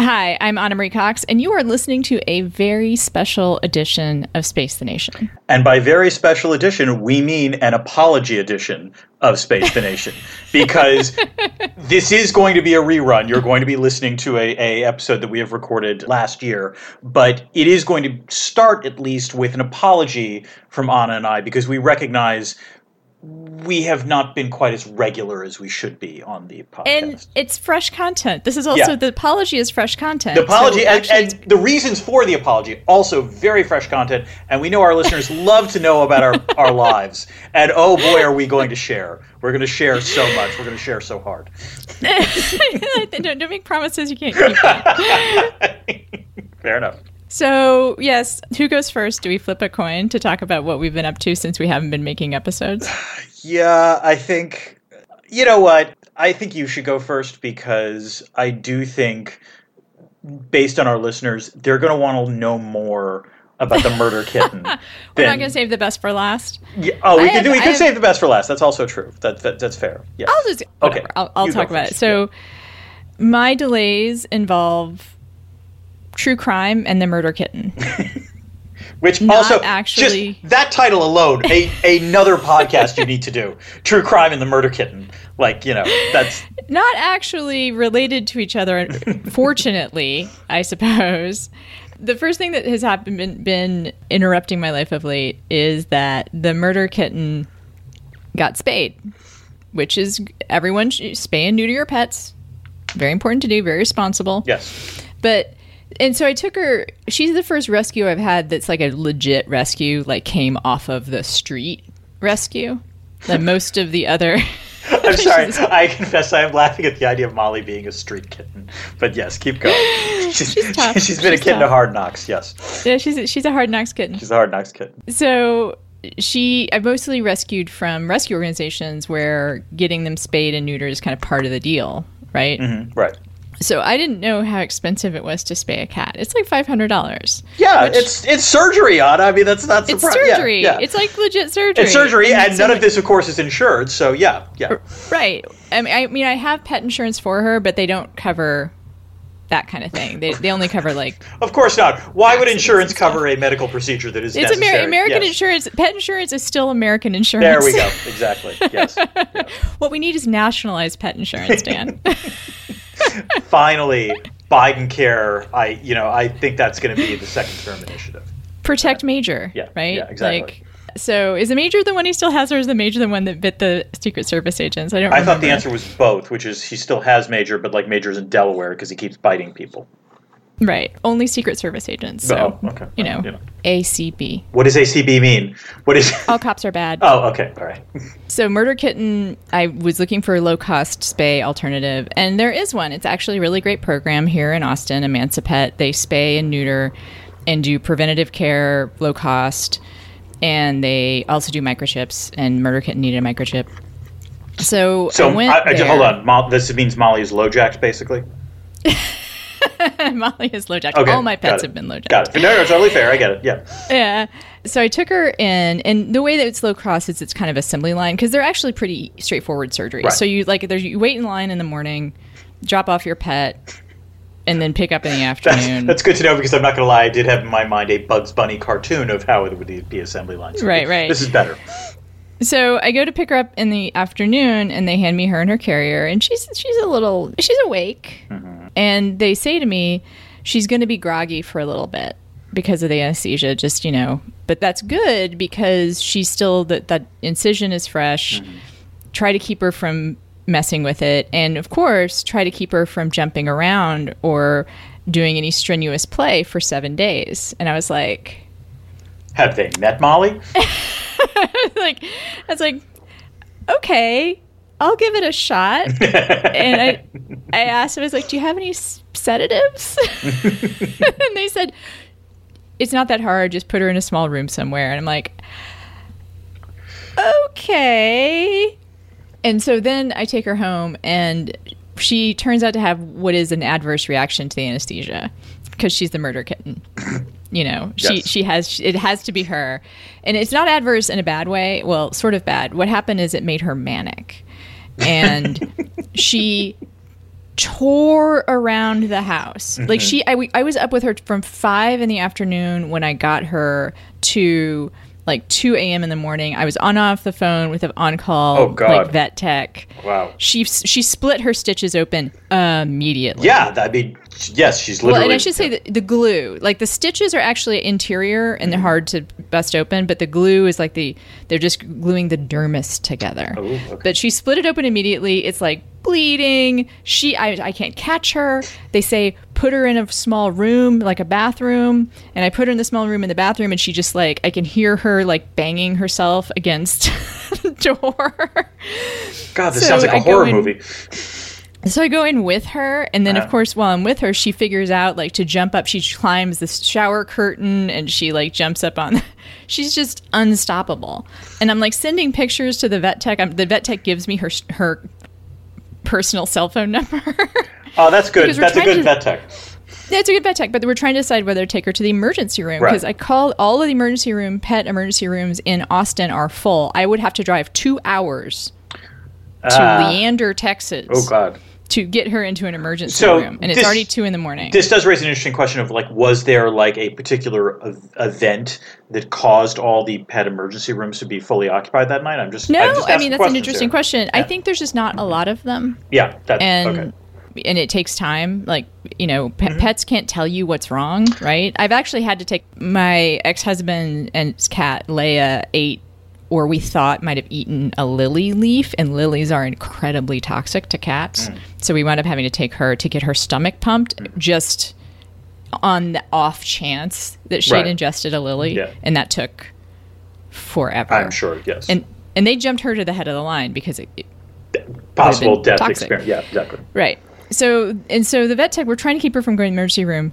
Hi, I'm Ana Marie Cox, and you are listening to a very special edition of Space the Nation. And by very special edition, we mean an apology edition of Space the Nation. Because this is going to be a rerun. You're going to be listening to a, a episode that we have recorded last year, but it is going to start at least with an apology from Anna and I because we recognize we have not been quite as regular as we should be on the podcast. And it's fresh content. This is also Yeah. the apology is fresh content. the apology So and, actually, and the reasons for the apology also very fresh content and we know our listeners love to know about our, our lives and oh boy are we going to share we're going to share so much we're going to share so hard don't, don't make promises you can't keep. fair enough so yes, who goes first? Do we flip a coin to talk about what we've been up to since we haven't been making episodes? yeah i think you know what i think you should go first because i do think based on our listeners they're going to want to know more about the murder kitten We're not going to save the best for last. Yeah, oh, we I can have- do. We I can have- save the best for last. That's also true. That, that that's fair. Yeah. I'll just Okay, whatever. I'll, I'll talk about it. first, So, my delays involve true crime and the murder kitten. Which Not also actually- just that title alone, a another podcast you need to do. True crime and the murder kitten. Like you know, that's Not actually related to each other, fortunately, I suppose. The first thing that has happened been, been interrupting my life of late is that the murder kitten got spayed, which is everyone spay and neuter your pets. Very important to do, very responsible. yes. But and so I took her. She's the first rescue I've had that's like a legit rescue, like came off of the street rescue. Like most of the other. I'm sorry. I confess I am laughing at the idea of Molly being a street kitten. But yes, keep going. She's, She's tough. she's been She's a kitten tough. of hard knocks. Yes, yeah, she's a, she's a hard knocks kitten. she's a hard knocks kitten. So she, I mostly rescued from rescue organizations where getting them spayed and neutered is kind of part of the deal, right? Mm-hmm, right. So I didn't know how expensive it was to spay a cat. It's like five hundred dollars. Yeah, it's it's surgery, Ana. I mean, that's not It's surgery. Yeah, yeah. It's like legit surgery. It's surgery, and so none my- of this, of course, is insured. So yeah, yeah. Right. I mean, I mean, I have pet insurance for her, but they don't cover that kind of thing. They, they only cover like Of course not. Why would insurance cover a medical procedure that is it's? Amer- American Yes. insurance. Pet insurance is still American insurance. There we go. Exactly. Yes. Yeah. what we need is nationalized pet insurance, Dan. Finally, Biden care. I, you know, I think that's going to be the second term initiative. Protect Major. Yeah, Right. yeah, exactly. Like, so is the Major the one he still has, or is the Major the one that bit the Secret Service agents? I don't. Know. I remember. thought the answer was both, which is he still has major, but like major's in Delaware because he keeps biting people. Right. Only Secret Service agents. So Oh, okay. you know, know. ACB. What does ACB mean? What is? All cops are bad. Oh, okay. All right. So, Murder Kitten, I was looking for a low cost spay alternative, and there is one. It's actually a really great program here in Austin, Emancipet. They spay and neuter and do preventative care, low cost, and they also do microchips, and Murder Kitten needed a microchip. So, So I went I, I hold on. Mo- this means Molly is LoJacked, basically. Molly is low jack. Okay. All my pets have been low jack. Got it. No, no, totally fair. I get it. Yeah. Yeah. So I took her in, and the way that it's low cost is it's kind of assembly line because they're actually pretty straightforward surgeries. Right. So you like there's you wait in line in the morning, drop off your pet, and then pick up in the That's, afternoon. that's good to know because I'm not going to lie. I did have in my mind a Bugs Bunny cartoon of how it would be assembly lines. Right, right. This is better. so I go to pick her up in the afternoon, and they hand me her and her carrier, and she's she's a little she's awake, Mm-hmm. And they say to me she's going to be groggy for a little bit because of the anesthesia. Just you know, but that's good because she's still that that incision is fresh. Mm-hmm. Try to keep her from messing with it, and of course, try to keep her from jumping around or doing any strenuous play for seven days. And I was like. Have they met Molly? like I was like, okay, I'll give it a shot. and I, I asked him, I was like, do you have any sedatives? and they said, it's not that hard. Just put her in a small room somewhere. And I'm like, okay. And so then I take her home, and she turns out to have what is an adverse reaction to the anesthesia because she's the murder kitten. You know, she Yes. she has it has to be her, and it's not adverse in a bad way. Well, sort of bad. What happened is it made her manic, and she tore around the house. Like Mm-hmm. she, I, we- I was up with her from five in the afternoon when I got her to like 2 a.m. in the morning. I was on off the phone with an on call Oh, God. like vet tech. Wow. She she split her stitches open immediately. Yeah, I mean, yes, she's Well, and I should say that the glue, like the stitches are actually interior and they're mm-hmm. hard to bust open, but the glue is like the they're just gluing the dermis together. Oh, okay. But she split it open immediately. It's like bleeding. She I, I can't catch her. They say put her in a small room, like a bathroom, and I put her in the small room in the bathroom and she just like I can hear her like banging herself against the door. God, this so sounds like a I horror in- movie. So I go in with her, and then of course, while I'm with her, she figures out like to jump up. She climbs this shower curtain, and she like jumps up on. She's just unstoppable. And I'm like sending pictures to the vet tech. I'm, the vet tech gives me her her personal cell phone number. Oh, that's good. That's a good to- vet tech. Yeah, it's a good vet tech, but we're trying to decide whether to take her to the emergency room Right. because I called all of the emergency room, pet emergency rooms in Austin are full. I would have to drive two hours to Ah. Leander, Texas, Oh God. to get her into an emergency So room, and it's already two in the morning. This does raise an interesting question of like, was there like a particular event that caused all the pet emergency rooms to be fully occupied that night? I'm just No, I'm just I mean that's an interesting here. question. I think there's just not a lot of them, Yeah, that and okay. and it takes time. Like you know, pe- Mm-hmm. pets can't tell you what's wrong, right? I've actually had to take my ex husband and his cat Leia ate. Or we thought might have eaten a lily leaf, and lilies are incredibly toxic to cats. Mm. So we wound up having to take her to get her stomach pumped, just on the off chance that she Right. had ingested a lily, Yeah. and that took forever. I'm sure. Yes. and and they jumped her to the head of the line because it, it Possible death toxic. experience. Yeah, exactly. right so and so the vet tech we're trying to keep her from going to the emergency room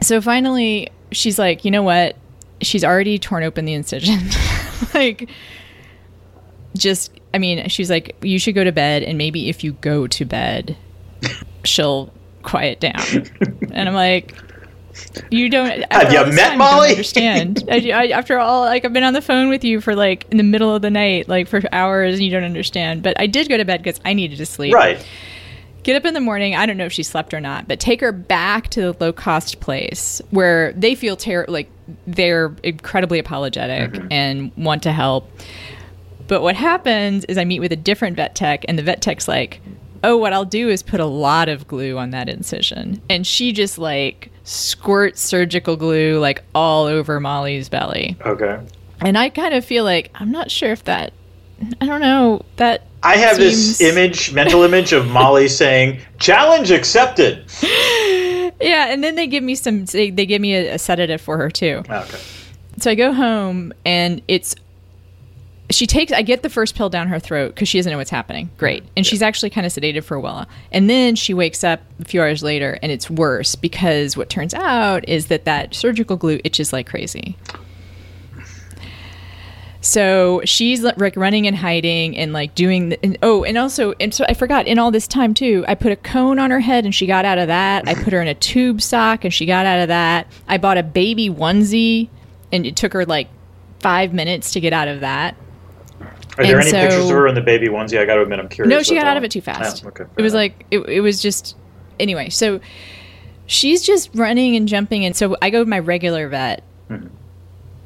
so finally she's like you know what she's already torn open the incision like just i mean she's like you should go to bed and maybe if you go to bed she'll quiet down and i'm like you don't after you met time, Molly? Understand. I, I, after all, like I've been on the phone with you for like in the middle of the night, like for hours, and you don't understand. But I did go to bed because I needed to sleep. Right. Get up in the morning. I don't know if she slept or not, but take her back to the low cost place where they feel ter- like they're incredibly apologetic mm-hmm. and want to help. But what happens is I meet with a different vet tech, and the vet tech's like, "Oh, what I'll do is put a lot of glue on that incision," and she just like squirts surgical glue like all over Molly's belly. Okay. And I kind of feel like I'm not sure if that. I don't know that. I have this image, mental image of Molly saying, "Challenge accepted." Yeah, and then they give me some. They, they give me a, a sedative for her too. Ah, okay. So I go home and it's she takes I get the first pill down her throat because she doesn't know what's happening. Great. And she's actually kind of sedated for a while. And then she wakes up a few hours later and it's worse because what turns out is that that surgical glue itches like crazy. So she's like running and hiding and like doing the, and, oh and also and so I forgot in all this time too I put a cone on her head and she got out of that I put her in a tube sock and she got out of that I bought a baby onesie and it took her like five minutes to get out of that Are there And any pictures of her in the baby onesie? I got to admit, I'm curious. no she got out of it too fast Oh, okay. it was fair like it, it was just anyway so she's just running and jumping and so I go to my regular vet Mm-hmm.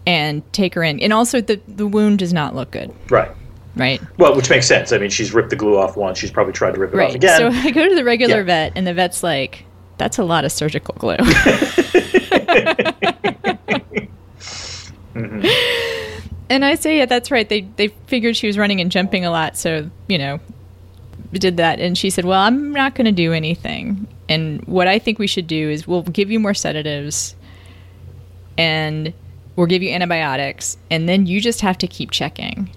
And take her in and also the the wound does not look good right. right Well, which makes sense. I mean, she's ripped the glue off once. She's probably tried to rip it off again. So I go to the regular Yeah. vet, and the vet's like, "That's a lot of surgical glue." And I say, "Yeah, that's right. They they figured she was running and jumping a lot, so you know, did that." And she said, "Well, I'm not going to do anything. And what I think we should do is we'll give you more sedatives, and we'll give you antibiotics, and then you just have to keep checking,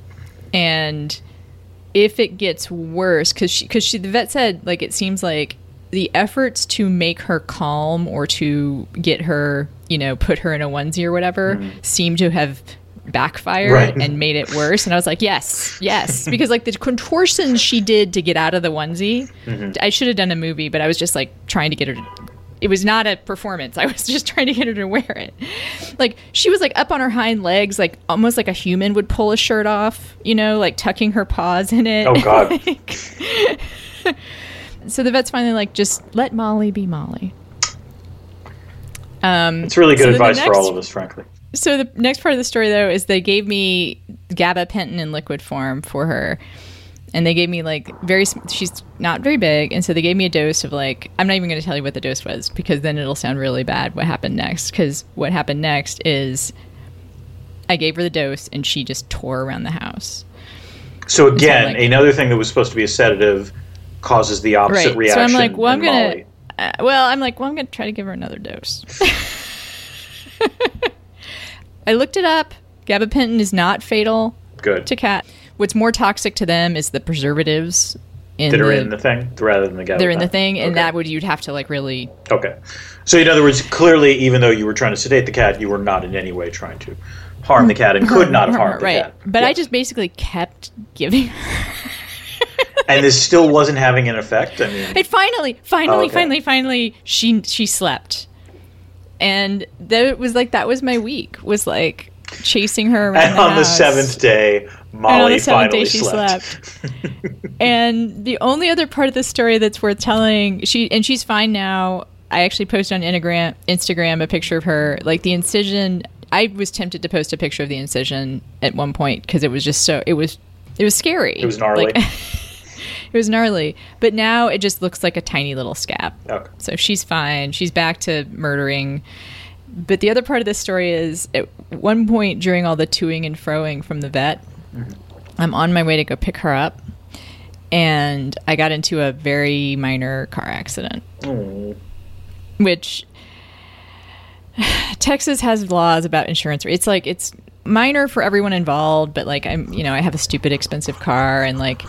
and." if it gets worse because she because she the vet said like it seems like the efforts to make her calm or to get her you know put her in a onesie or whatever mm-hmm. seem to have backfired Right. and made it worse and i was like yes yes because like the contortions she did to get out of the onesie mm-hmm. i should have done a movie but i was just like trying to get her to it was not a performance. I was just trying to get her to wear it. Like she was like up on her hind legs, like almost like a human would pull a shirt off, you know, like tucking her paws in it. Oh, God. So the vet's finally like, just let Molly be Molly. Um, It's really good so advice for all of us, frankly. So the next part of the story, though, is they gave me gabapentin in liquid form for her, and they gave me like very. She's not very big, and so they gave me a dose of like. I'm not even going to tell you what the dose was because then it'll sound really bad. What happened next? Because what happened next is, I gave her the dose, and she just tore around the house. So again, like- another thing that was supposed to be a sedative causes the opposite Right. reaction. So I'm like, well, I'm gonna. Uh, well, I'm like, well, I'm gonna try to give her another dose. I looked it up. Gabapentin is not fatal good to cat. What's more toxic to them is the preservatives in that the, in the thing rather than the gabapentin. they're in the thing, and Okay. that would you'd have to like really Okay. So in other words, clearly, even though you were trying to sedate the cat, you were not in any way trying to harm the cat and could not have harmed the right. cat. But I just basically kept giving. and this still wasn't having an effect. I mean, It finally, finally, oh, Okay. finally, finally, she she slept, and that was like that was my week was like chasing her around and the on the house. seventh day, Molly and finally day she slept. slept. and the only other part of the story that's worth telling, she and she's fine now. I actually posted on Instagram, Instagram a picture of her, like the incision. I was tempted to post a picture of the incision at one point because it was just so it was it was scary. It was gnarly. Like, it was gnarly, but now it just looks like a tiny little scab. Okay. So she's fine. She's back to murdering. But the other part of this story is at one point during all the toing and froing from the vet, Mm-hmm. I'm on my way to go pick her up, and I got into a very minor car accident, Oh, which Texas has laws about insurance. It's like it's minor for everyone involved, but like I'm, you know, I have a stupid expensive car, and like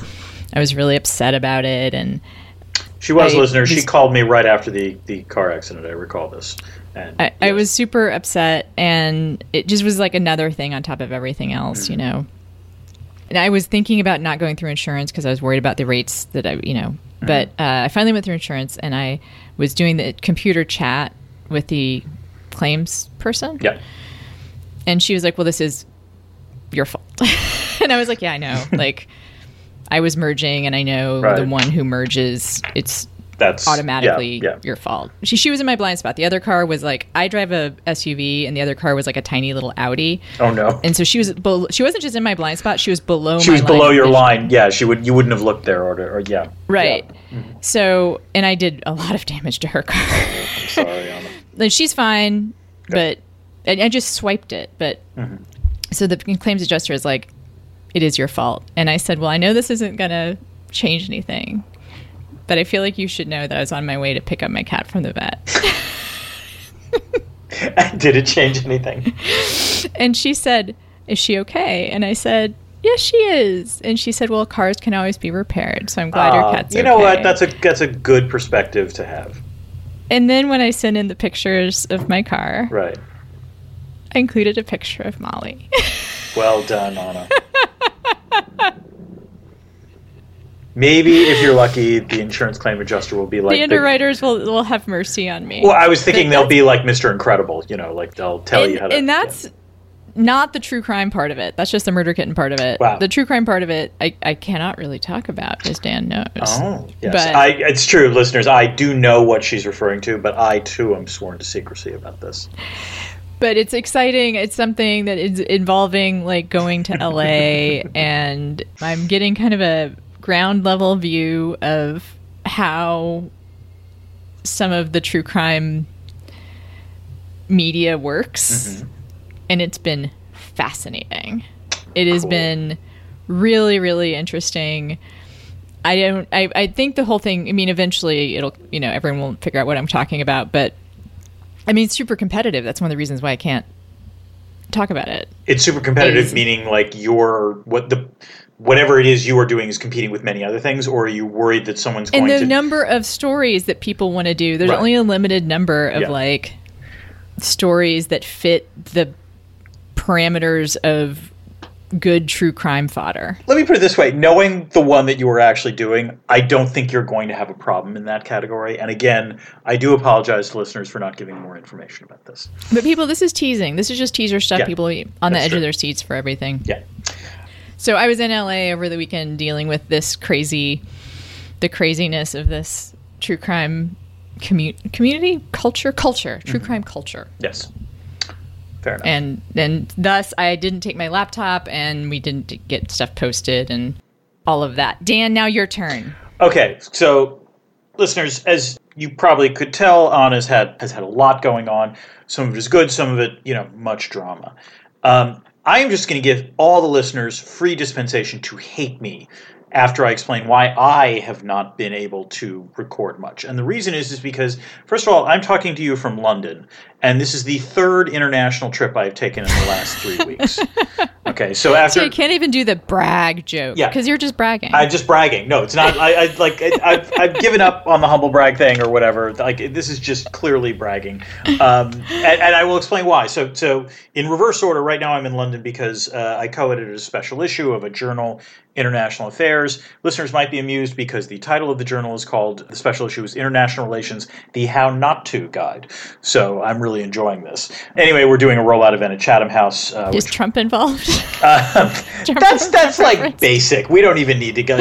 I was really upset about it, and She was I a listener. She called me right after the, the car accident. I recall this. And I, I was super upset, and it just was like another thing on top of everything else, you mm-hmm. know. And I was thinking about not going through insurance because I was worried about the rates that I, you know. But uh, I finally went through insurance, and I was doing the computer chat with the claims person, Yeah. and she was like, "Well, this is your fault," and I was like, "Yeah, I know. like, I was merging, and I know the one who merges, it's That's automatically Yeah. yeah. your fault. She she was in my blind spot. The other car was like I drive a SUV, and the other car was like a tiny little Audi, Oh no. and so she was bel she wasn't just in my blind spot. She was below. she was below of your vision. line. Yeah, she would. You wouldn't have looked there, or, or yeah. right? Yeah. Mm-hmm. So and I did a lot of damage to her car. I'm sorry, Ana. like she's fine, but and I just swiped it. But Mm-hmm. so the claims adjuster is like, "It is your fault," and I said, "Well, I know this isn't gonna change anything." But I feel like you should know that I was on my way to pick up my cat from the vet. Did it change anything? And she said, Is she okay? And I said, Yes, she is. And she said, Well, cars can always be repaired. So I'm glad your Uh, cat's you know what? That's a that's a good perspective to have. And then when I sent in the pictures of my car, Right. I included a picture of Molly. Well done, Ana. Maybe if you're lucky, the insurance claim adjuster will be like the underwriters will, will have mercy on me. Well, I was thinking they'll be like Mr. Incredible. You know, like they'll tell and, you how to. and that's not the true crime part of it. That's just the murder kitten part of it. Wow. The true crime part of it, I, I cannot really talk about, as Dan knows. Oh, yes. But- I, it's true, listeners. I do know what she's referring to, but I too am sworn to secrecy about this. but it's exciting. It's something that is involving like going to LA, and I'm getting kind of a ground level view of how some of the true crime media works, mm-hmm. and it's been fascinating. It has been really, really interesting. I don't. I, I think the whole thing. I mean, eventually it'll. You know, everyone will figure out what I'm talking about. But I mean, it's super competitive. That's one of the reasons why I can't talk about it. It's super competitive, Is- meaning like your what the whatever it is you are doing is competing with many other things, or are you worried that someone's going And the to? number of stories that people want to do, there's Right. only a limited number of Yeah. like stories that fit the parameters of good true crime fodder. Let me put it this way: knowing the one that you were actually doing, I don't think you're going to have a problem in that category. And again, I do apologize to listeners for not giving more information about this. But people, this is teasing. This is just teaser stuff. Yeah. People on the edge true. of their seats for everything. Yeah. So I was in LA over the weekend dealing with this crazy the craziness of this true crime commu- community culture culture true crime culture Yes. Fair enough. and and thus I didn't take my laptop and we didn't get stuff posted and all of that. Dan, now your turn. Okay, so listeners, as you probably could tell, Ana's had has had a lot going on. Some of it is good, some of it, you know, much drama. Um, I am just going to give all the listeners free dispensation to hate me after I explain why I have not been able to record much. And the reason is is because first of all, I'm talking to you from London, and this is the third international trip I've taken in the last three weeks. Okay, so after So you can't even do the brag joke Yeah. because you're just bragging. I'm just bragging. No, it's not. I, I like. I, I've, I've given up on the humble brag thing or whatever. Like this is just clearly bragging, um, and, and I will explain why. So, so in reverse order, right now I'm in London because uh, I co-edited a special issue of a journal, International Affairs. Listeners might be amused because the title of the journal is called the special issue is International Relations: The How Not to Guide. So I'm really enjoying this. Anyway, we're doing a rollout event at Chatham House. Uh, is which Trump involved? uh, Trump that's that's like reference. basic. We don't even need to go.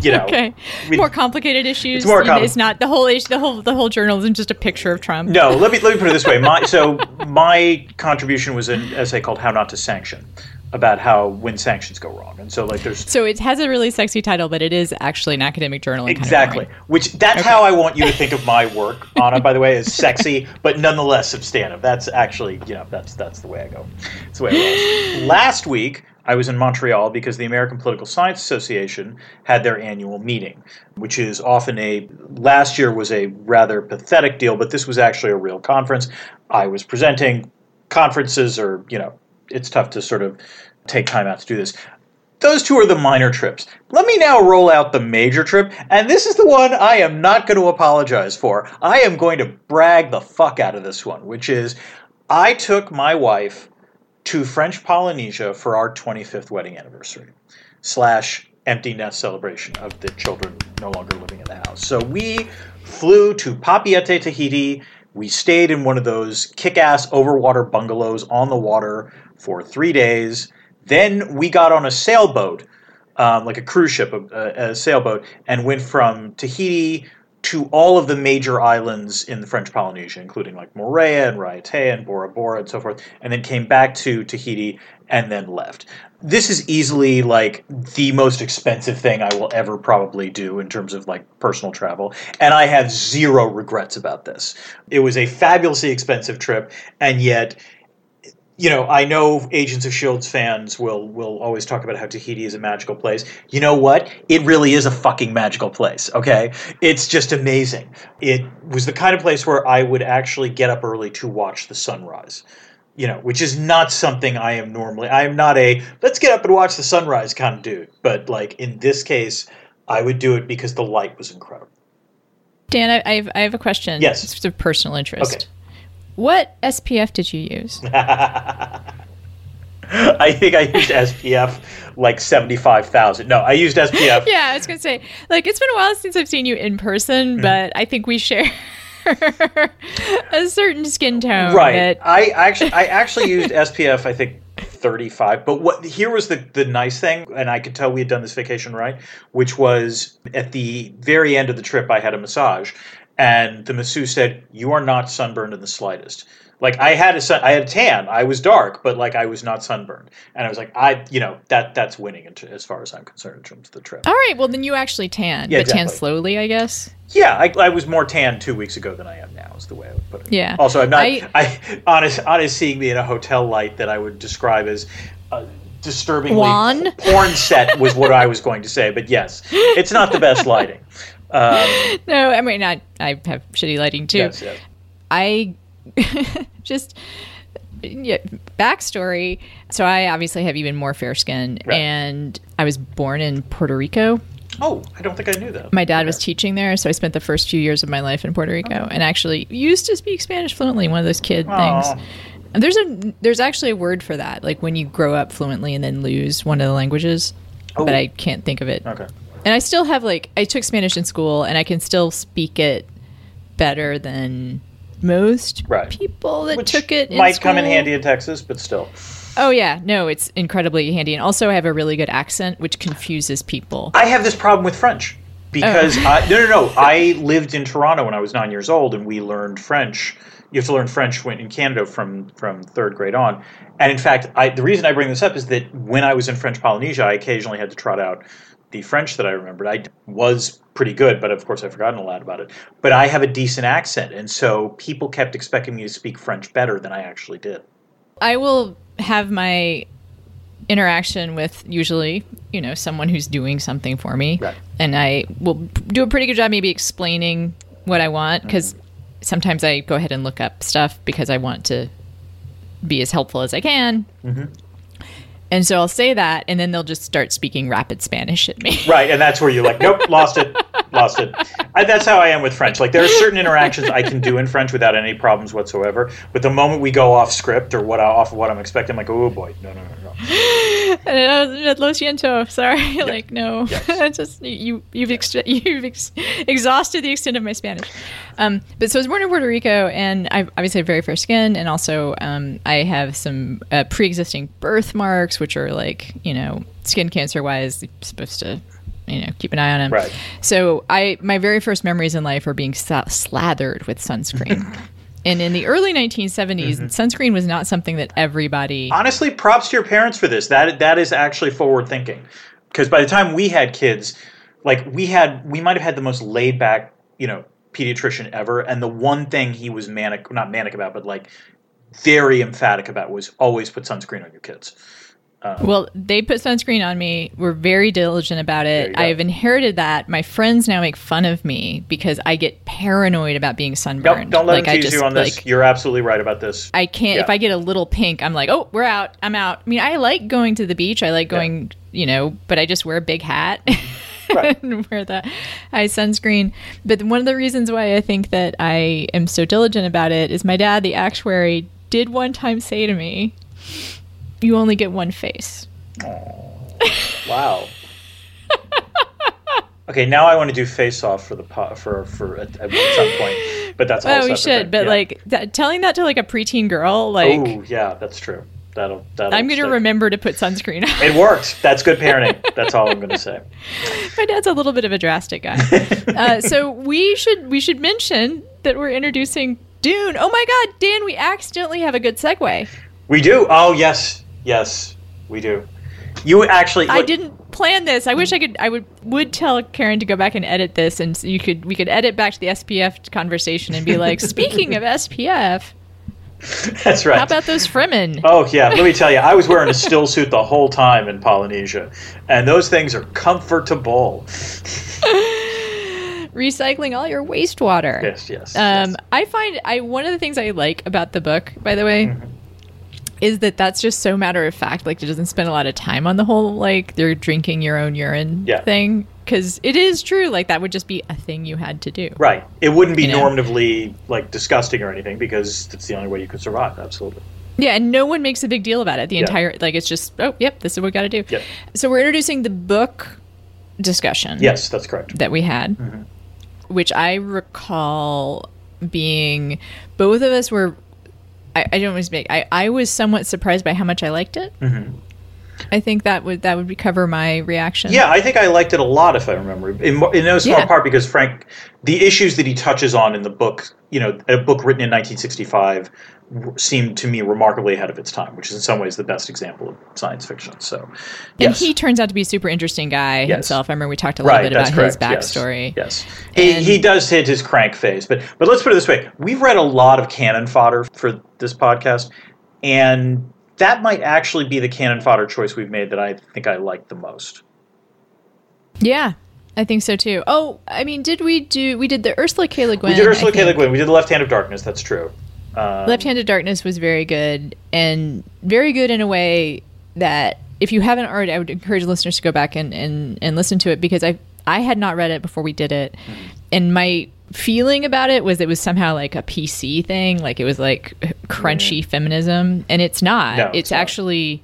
You know, okay. we- more complicated issues. It's more It's not the whole issue. The whole the whole journal isn't just a picture of Trump. No, let me let me put it this way. My so my contribution was an essay called "How Not to Sanction," about how when sanctions go wrong, and so like there's So it has a really sexy title, but it is actually an academic journal. and kind of exactly which that's how I want you to think of my work. Ana, by the way, is sexy but nonetheless substantive. That's actually you know that's that's the way I go. That's the way I roll. Last week. I was in Montreal because the American Political Science Association had their annual meeting, which is often a last year was a rather pathetic deal, but this was actually a real conference. I was presenting conferences or, you know, it's tough to sort of take time out to do this. Those two are the minor trips. Let me now roll out the major trip, and this is the one I am not going to apologize for. I am going to brag the fuck out of this one, which is I took my wife to French Polynesia for our 25th wedding anniversary slash empty nest celebration of the children no longer living in the house. So we flew to Papeete, Tahiti. We stayed in one of those kick-ass overwater bungalows on the water for three days. Then we got on a sailboat, um, like a cruise ship, a, a sailboat, and went from Tahiti to all of the major islands in the French Polynesia, including like Moorea and Raiatea and Bora Bora and so forth, and then came back to Tahiti and then left. This is easily like the most expensive thing I will ever probably do in terms of like personal travel, and I have zero regrets about this. It was a fabulously expensive trip, and yet you know, I know Agents of Shields fans will will always talk about how Tahiti is a magical place. You know what? It really is a fucking magical place. Okay, it's just amazing. It was the kind of place where I would actually get up early to watch the sunrise. You know, which is not something I am normally. I am not a let's get up and watch the sunrise kind of dude. But like in this case, I would do it because the light was incredible. Dan, I, I, have, I have a question. Yes. It's of personal interest. Okay. What SPF did you use? I think I used SPF like seventy five thousand. No, I used SPF. yeah, I was gonna say, like, it's been a while since I've seen you in person, Mm-hmm. but I think we share a certain skin tone. right that- i actually i actually used spf i think 35 but what here was the the nice thing and i could tell we had done this vacation right which was at the very end of the trip i had a massage and the masseuse said you are not sunburned in the slightest like i had a sun i had a tan i was dark but like i was not sunburned and i was like i you know that that's winning into, as far as i'm concerned in terms of the trip All right, well then you actually tan, Yeah, but tan slowly, I guess. Yeah, I, I was more tan two weeks ago than I am now. Is the way I would put it. Yeah. Also, I'm not. I- I, honest, honest, seeing me in a hotel light that I would describe as uh, disturbingly Wan? porn set was what I was going to say. But yes, it's not the best lighting. Um, No, I mean I I have shitty lighting too. yes, yes. I just yeah, backstory. So I obviously have even more fair skin, Right. and I was born in Puerto Rico. Oh, I don't think I knew that. My dad was teaching there, so I spent the first few years of my life in Puerto Rico, and actually used to speak Spanish fluently. One of those kid things. And there's a there's actually a word for that, like when you grow up fluently and then lose one of the languages. Oh. But I can't think of it. Okay. And I still have like I took Spanish in school, and I can still speak it better than most Right. people that Which took it. in might come in handy in Texas, but still. Oh yeah, no, it's incredibly handy, and also I have a really good accent, which confuses people. I have this problem with French. because oh. I, no, no, no. I lived in Toronto when I was nine years old, and we learned French. You have to learn French when, in Canada from from third grade on. And in fact, I, the reason I bring this up is that when I was in French Polynesia, I occasionally had to trot out the French that I remembered. I was pretty good, but of course I've forgotten a lot about it. But I have a decent accent, and so people kept expecting me to speak French better than I actually did. I will have my interaction with usually, you know, someone who's doing something for me. Right. And I will do a pretty good job maybe explaining what I want because sometimes I go ahead and look up stuff because I want to be as helpful as I can. Mm-hmm. And so I'll say that, and then they'll just start speaking rapid Spanish at me. Right, and that's where you're like, nope, lost it, lost it. I, that's how I am with French. Like there are certain interactions I can do in French without any problems whatsoever. But the moment we go off script or what I, off of what I'm expecting, I'm like, oh boy, no, no, no, no. Uh, Lo siento. Sorry. like no. Yes. just you you've ex- you've ex- exhausted the extent of my Spanish. Um, but so I was born in Puerto Rico, and I obviously have very fair skin, and also um, I have some uh, pre-existing birthmarks, which are like you know skin cancer wise supposed to you know keep an eye on them. Right. So I my very first memories in life are being slathered with sunscreen. And in the early 1970s, mm-hmm. sunscreen was not something that everybody Honestly, props to your parents for this. That that is actually forward thinking. Because by the time we had kids, like we had, we might have had the most laid back, you know, pediatrician ever. And the one thing he was manic, not manic about, but like very emphatic about was always put sunscreen on your kids. Um, well, they put sunscreen on me. We're very diligent about it. I've inherited that. My friends now make fun of me because I get paranoid about being Nope, sunburned. don't let like I tease just you on this. like You're absolutely right about this. I can't if I get a little pink, I'm like, "Oh, we're out. I'm out." I mean, I like going to the beach. I like going, you know, but I just wear a big hat. Right. and wear the eye sunscreen. But one of the reasons why I think that I am so diligent about it is my dad, the actuary, did one time say to me, "You only get one face." Wow. okay, now I want to do face off for the po- for for at, at some point, but that's all. Oh, we should. thing. But Yeah. like telling that to like a preteen girl, like oh yeah, that's true. That'll that'll. I'm going to stick. remember to put sunscreen on. It worked. That's good parenting. That's all I'm going to say. My dad's a little bit of a drastic guy. uh, so we should we should mention that we're introducing Dune. Oh my God, Dan! We accidentally have a good segue. We do. Oh yes, yes, we do. You actually. I didn't plan this. I wish I could. I would would tell Karen to go back and edit this, and you could we could edit back to the SPF conversation and be like, speaking of SPF, That's right. how about those Fremen? Oh yeah, let me tell you, I was wearing a still suit the whole time in Polynesia, and those things are comfortable. Recycling all your wastewater. Yes, yes. Um, yes. I find I one of the things I like about the book, by the way, Mm-hmm. Is that that's just so matter of fact. Like it doesn't spend a lot of time on the whole like they're drinking your own urine Yeah. thing because it is true. Like that would just be a thing you had to do. Right. It wouldn't be You know? normatively like disgusting or anything because it's the only way you could survive. Absolutely. Yeah, and no one makes a big deal about it. The Yeah. entire like it's just oh yep, this is what we got to do. Yep. So we're introducing the book discussion. Yes, that's correct. that we had, mm-hmm. which I recall being both of us were. I, I don't was big. I, I was somewhat surprised by how much I liked it. Mm-hmm. I think that would that would cover my reaction. Yeah, I think I liked it a lot, if I remember. In, in no small Yeah. part because Frank, the issues that he touches on in the book, you know, a book written in 1965, w- seemed to me remarkably ahead of its time, which is in some ways the best example of science fiction. So, and he turns out to be a super interesting guy Yes. himself. I remember we talked a little right, bit about his correct. yes. backstory. Yes, he, And- he does hit his crank phase, but but let's put it this way: we've read a lot of canon fodder for this podcast, and that might actually be the canon fodder choice we've made that I think I like the most. Yeah, I think so too. Oh, I mean, did we do? We did the Ursula K. Le Guin. we did Ursula I K. Le. Guin. We did the Left Hand of Darkness. That's true. Um, Left-handed darkness was very good and very good in a way that if you haven't already, I would encourage listeners to go back and, and, and listen to it because I I had not read it before we did it, Mm-hmm. and my feeling about it was it was somehow like a PC thing, like it was like crunchy feminism, and it's not. No, it's it's not. actually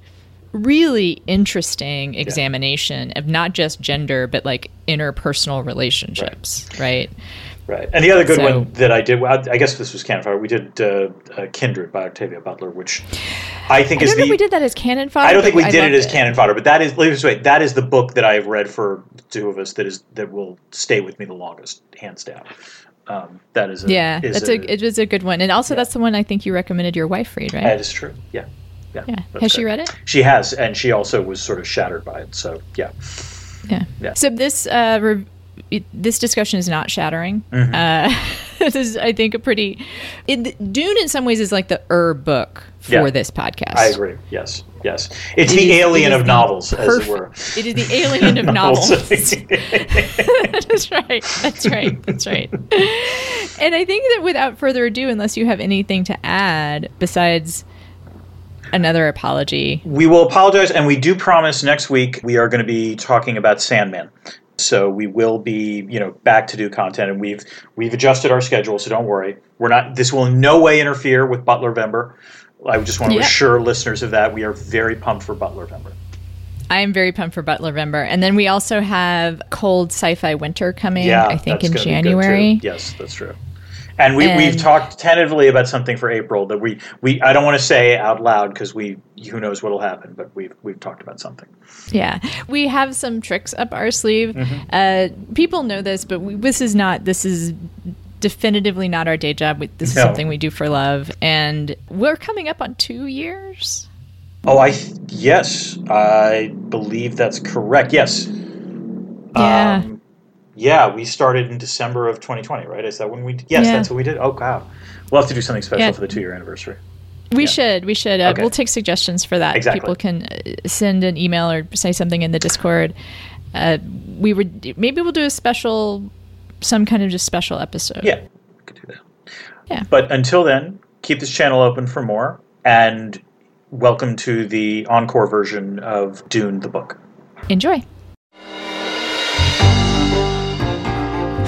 really interesting examination of not just gender but like interpersonal relationships, right? Right. And the other good So- one that I did, I guess this was canon fodder. We did uh, uh, Kindred by Octavia Butler, which I think I is the we did that as canon fodder. I don't think we did it as canon fodder, but that is let me wait, that is the book that I have read for two of us that is that will stay with me the longest, hands down. Um, that is a, Yeah, is that's a, it was a good one, and also that's the one I think you recommended your wife read, right? that is true. Yeah, yeah. yeah, has she read it? She has, and she also was sort of shattered by it. So yeah, Yeah. Yeah. So this uh, re- it- this discussion is not shattering. Mm-hmm. Uh, this is, I think, a pretty. It, Dune, in some ways, is like the er book for Yeah. this podcast. I agree. Yes, yes. It's It the is- alien of the novels, as it were. It is the alien of novels. Novels. That's right. That's right. That's right. And I think that without further ado, unless you have anything to add besides another apology, we will apologize, and we do promise next week we are going to be talking about Sandman. So we will be, you know, back to do content, and we've we've adjusted our schedule. So don't worry, we're not. This will in no way interfere with Butler Vember. I just want to Yeah. assure listeners of that. We are very pumped for Butler Vember. I am very pumped for Butler Vember. And then we also have Cold Sci-Fi Winter coming, Yeah, I think, in gonna be good, January. Yes, that's true. And we, we've talked tentatively about something for April that we, we I don't want to say out loud because we who knows what'll happen, but we've we've talked about something. Yeah, we have some tricks up our sleeve. Mm-hmm. Uh, people know this, but we, this is not. This is definitively not our day job. We, this is No. something we do for love, and we're coming up on two years. Oh, I yes, I believe that's correct. Yes. Yeah. Um, yeah, we started in December of 2020, right? Is that when we? Yes, Yeah. that's what we did. Oh, wow. We'll have to do something special Yeah. for the two-year anniversary. We Yeah. should. We should. Uh, Okay. We'll take suggestions for that. Exactly. People can uh, send an email or say something in the Discord. Uh, we would maybe we'll do a special, some kind of just special episode. Yeah, we could do that. Yeah. But until then, keep this channel open for more, and welcome to the encore version of Dune the book. Enjoy.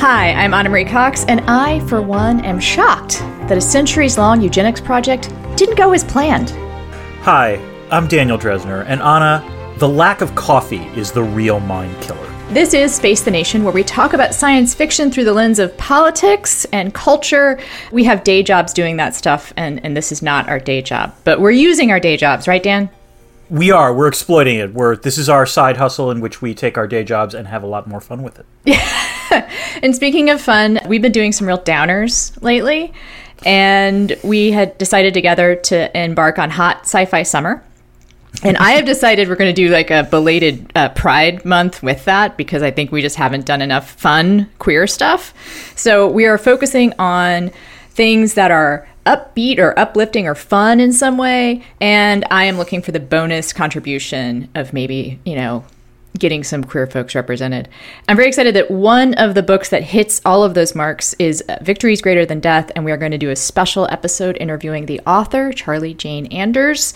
Hi, I'm Ana Marie Cox, and I, for one, am shocked that a centuries long eugenics project didn't go as planned. Hi, I'm Daniel Drezner, and Anna, the lack of coffee is the real mind killer. This is Space the Nation, where we talk about science fiction through the lens of politics and culture. We have day jobs doing that stuff, and, and this is not our day job. But we're using our day jobs, right, Dan? We are. We're exploiting it. We're this is our side hustle in which we take our day jobs and have a lot more fun with it. And speaking of fun, we've been doing some real downers lately, and we had decided together to embark on hot sci-fi summer. And I have decided we're going to do like a belated uh, Pride Month with that because I think we just haven't done enough fun queer stuff. So we are focusing on things that are upbeat or uplifting or fun in some way. And I am looking for the bonus contribution of maybe, you know, getting some queer folks represented. I'm very excited that one of the books that hits all of those marks is uh, Victories Greater Than Death, and we are going to do a special episode interviewing the author, Charlie Jane Anders.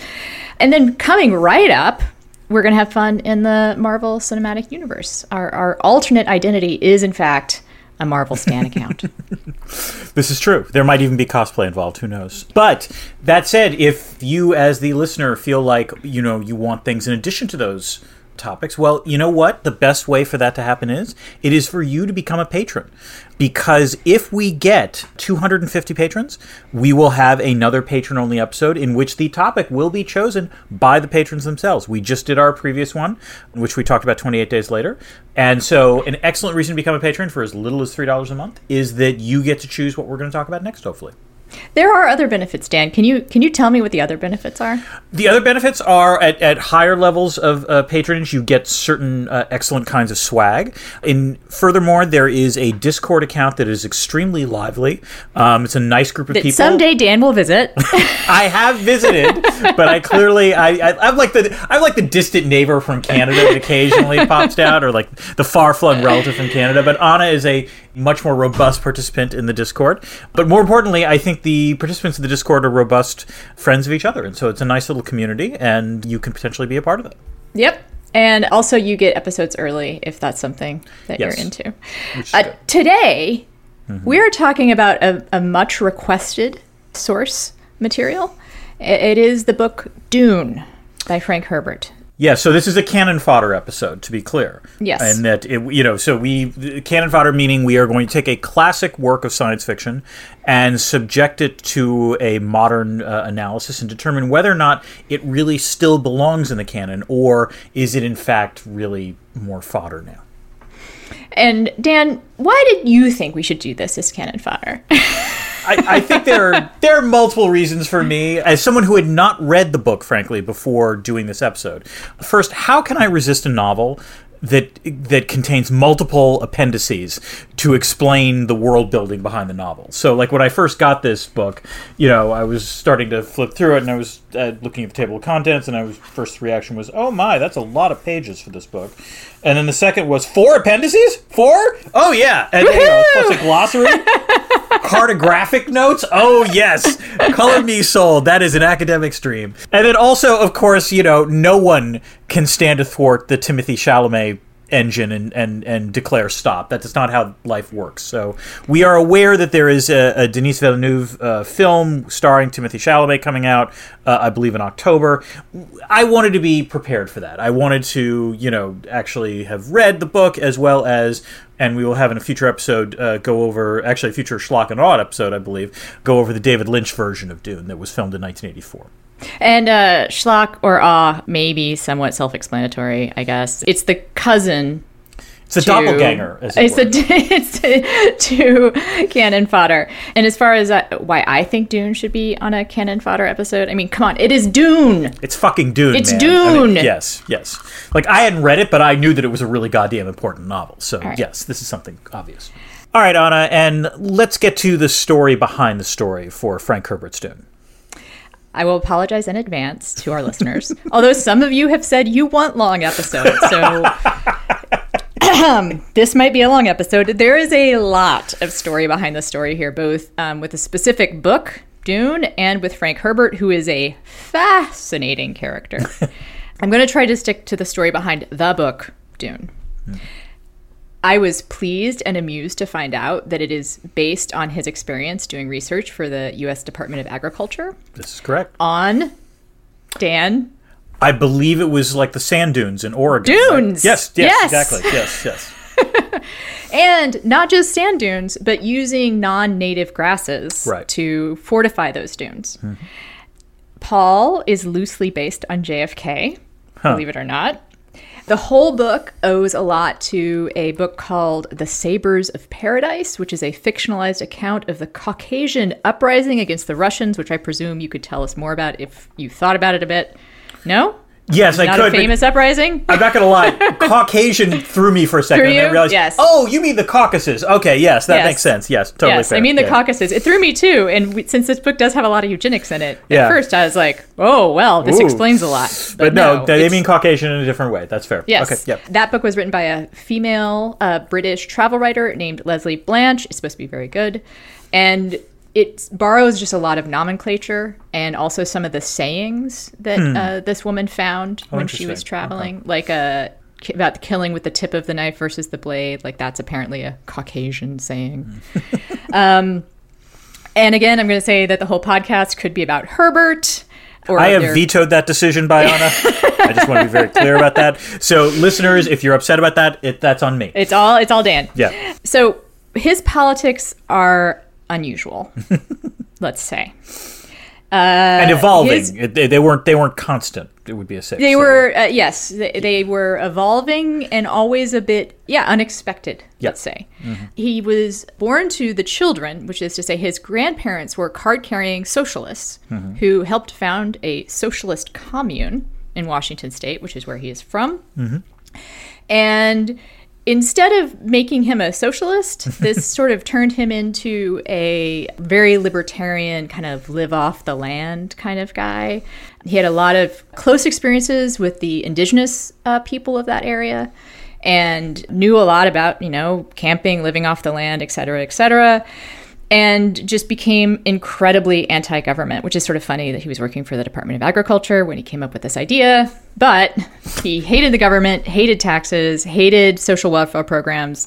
And then coming right up, we're going to have fun in the Marvel Cinematic Universe. Our, our alternate identity is, in fact, a Marvel Stan account. This is true. There might even be cosplay involved. Who knows? But that said, if you, as the listener, feel like you know you want things in addition to those topics, well, you know what? The best way for that to happen is it is for you to become a patron. Because if we get 250 patrons, we will have another patron only episode in which the topic will be chosen by the patrons themselves. We just did our previous one, which we talked about 28 days later. And so, an excellent reason to become a patron for as little as $3 a month is that you get to choose what we're going to talk about next, hopefully. There are other benefits, Dan. Can you can you tell me what the other benefits are? The other benefits are at, at higher levels of uh, patronage, you get certain uh, excellent kinds of swag. And furthermore, there is a Discord account that is extremely lively. Um, it's a nice group of That people. someday Dan will visit. I have visited, but I clearly I, I I'm like the I'm like the distant neighbor from Canada that occasionally pops out, or like the far flung relative from Canada. But Ana is a much more robust participant in the Discord. But more importantly, I think the participants of the Discord are robust friends of each other, and so it's a nice little community, and you can potentially be a part of it. Yep. And also, you get episodes early if that's something that Yes. you're into. Uh, today, we are talking about a, a much requested source material. It is the book Dune by Frank Herbert. Yeah, so this is a cannon fodder episode, to be clear. Yes. And that, it, you know, so we, cannon fodder meaning we are going to take a classic work of science fiction and subject it to a modern uh, analysis and determine whether or not it really still belongs in the canon or is it in fact really more fodder now. And Dan, why did you think we should do this as cannon fodder? I, I, think there are there are multiple reasons for me as someone who had not read the book, frankly, before doing this episode. First, how can I resist a novel that that contains multiple appendices to explain the world building behind the novel. So, like when I first got this book, you know, I was starting to flip through it, and I was uh, looking at the table of contents, and I was first reaction was, "Oh my, that's a lot of pages for this book," and then the second was four appendices, four. Oh yeah, and you know, plus a glossary. cartographic notes. Oh yes, color me sold. That is an academic stream. And then also, of course, you know, no one can stand athwart the Timothée Chalamet engine and, and, and declare stop. That is not how life works. So we are aware that there is a, a Denis Villeneuve uh, film starring Timothée Chalamet coming out, uh, I believe, in October. I wanted to be prepared for that. I wanted to, you know, actually have read the book as well as and we will have in a future episode uh, go over actually a future Schlock and Awe episode, I believe, go over the David Lynch version of Dune that was filmed in 1984. And uh, Schlock or Ah may be somewhat self-explanatory, I guess. It's the cousin. It's a to, doppelganger. It it's a it's to cannon fodder. And as far as uh, why I think Dune should be on a cannon fodder episode, I mean, come on, it is Dune. It's fucking Dune. It's man. Dune. I mean, yes, yes. Like I hadn't read it, but I knew that it was a really goddamn important novel. So right. yes, this is something obvious. All right, Ana, and let's get to the story behind the story for Frank Herbert's Dune. I will apologize in advance to our listeners. Although some of you have said you want long episodes, so this might be a long episode. There is a lot of story behind the story here, both um, with a specific book, Dune, and with Frank Herbert, who is a fascinating character. I'm going to try to stick to the story behind the book, Dune. Hmm. I was pleased and amused to find out that it is based on his experience doing research for the U.S. Department of Agriculture. This is correct. On Dan. I believe it was like the sand dunes in Oregon. Dunes. Right? Yes, yes, yes, exactly. Yes, yes. and not just sand dunes, but using non-native grasses right. to fortify those dunes. Mm-hmm. Paul is loosely based on JFK, huh. believe it or not. The whole book owes a lot to a book called The Sabres of Paradise, which is a fictionalized account of the Caucasian uprising against the Russians, which I presume you could tell us more about if you thought about it a bit. No? Yes, I Not could. A famous uprising. I'm not gonna lie. Caucasian threw me for a second. Threw you? And I realized, yes. Oh, you mean the Caucasus? Okay, yes, that yes. makes sense. Yes, totally. Yes, fair. I mean the yeah. Caucasus. It threw me too, and we, since this book does have a lot of eugenics in it, yeah. at first I was like, "Oh, well, this Ooh. explains a lot." But, but no, no they mean Caucasian in a different way. That's fair. Yes. Okay. Yep. That book was written by a female uh, British travel writer named Lesley Blanch. It's supposed to be very good, and it borrows just a lot of nomenclature and also some of the sayings that Hmm. uh, this woman found Oh, when she was traveling, like uh, ki- about killing with the tip of the knife versus the blade. Like that's apparently a Caucasian saying. um, and again, I'm going to say that the whole podcast could be about Herbert. Or I have their- vetoed that decision by Ana. I just want to be very clear about that. So, listeners, if you're upset about that, it, that's on me. It's all it's all Dan. Yeah. So his politics are unusual. let's say. Uh, and evolving. his- they, they weren't. They weren't constant. It would be a safe. They say. were uh, yes, they, they were evolving and always a bit yeah unexpected. Yeah. Let's say he was born to the children, which is to say his grandparents were card-carrying socialists who helped found a socialist commune in Washington State, which is where he is from. And instead of making him a socialist, this sort of turned him into a very libertarian, kind of live off the land kind of guy. He had a lot of close experiences with the indigenous uh, people of that area and knew a lot about, you know, camping, living off the land, et cetera, et cetera. And just became incredibly anti government, which is sort of funny that he was working for the Department of Agriculture when he came up with this idea. But he hated the government, hated taxes, hated social welfare programs.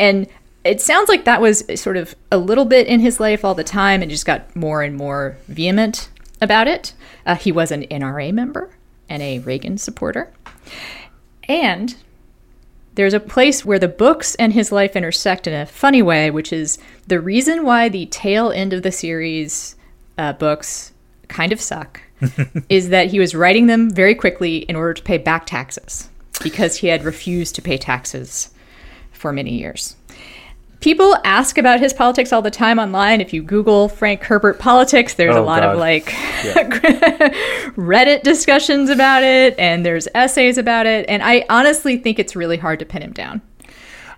And it sounds like that was sort of a little bit in his life all the time and just got more and more vehement about it. Uh, he was an NRA member and a Reagan supporter. And there's a place where the books and his life intersect in a funny way, which is the reason why the tail end of the series uh, books kind of suck is that he was writing them very quickly in order to pay back taxes because he had refused to pay taxes for many years. People ask about his politics all the time online. If you Google Frank Herbert politics, there's Oh, a lot God. of like Reddit discussions about it, and there's essays about it. And I honestly think it's really hard to pin him down.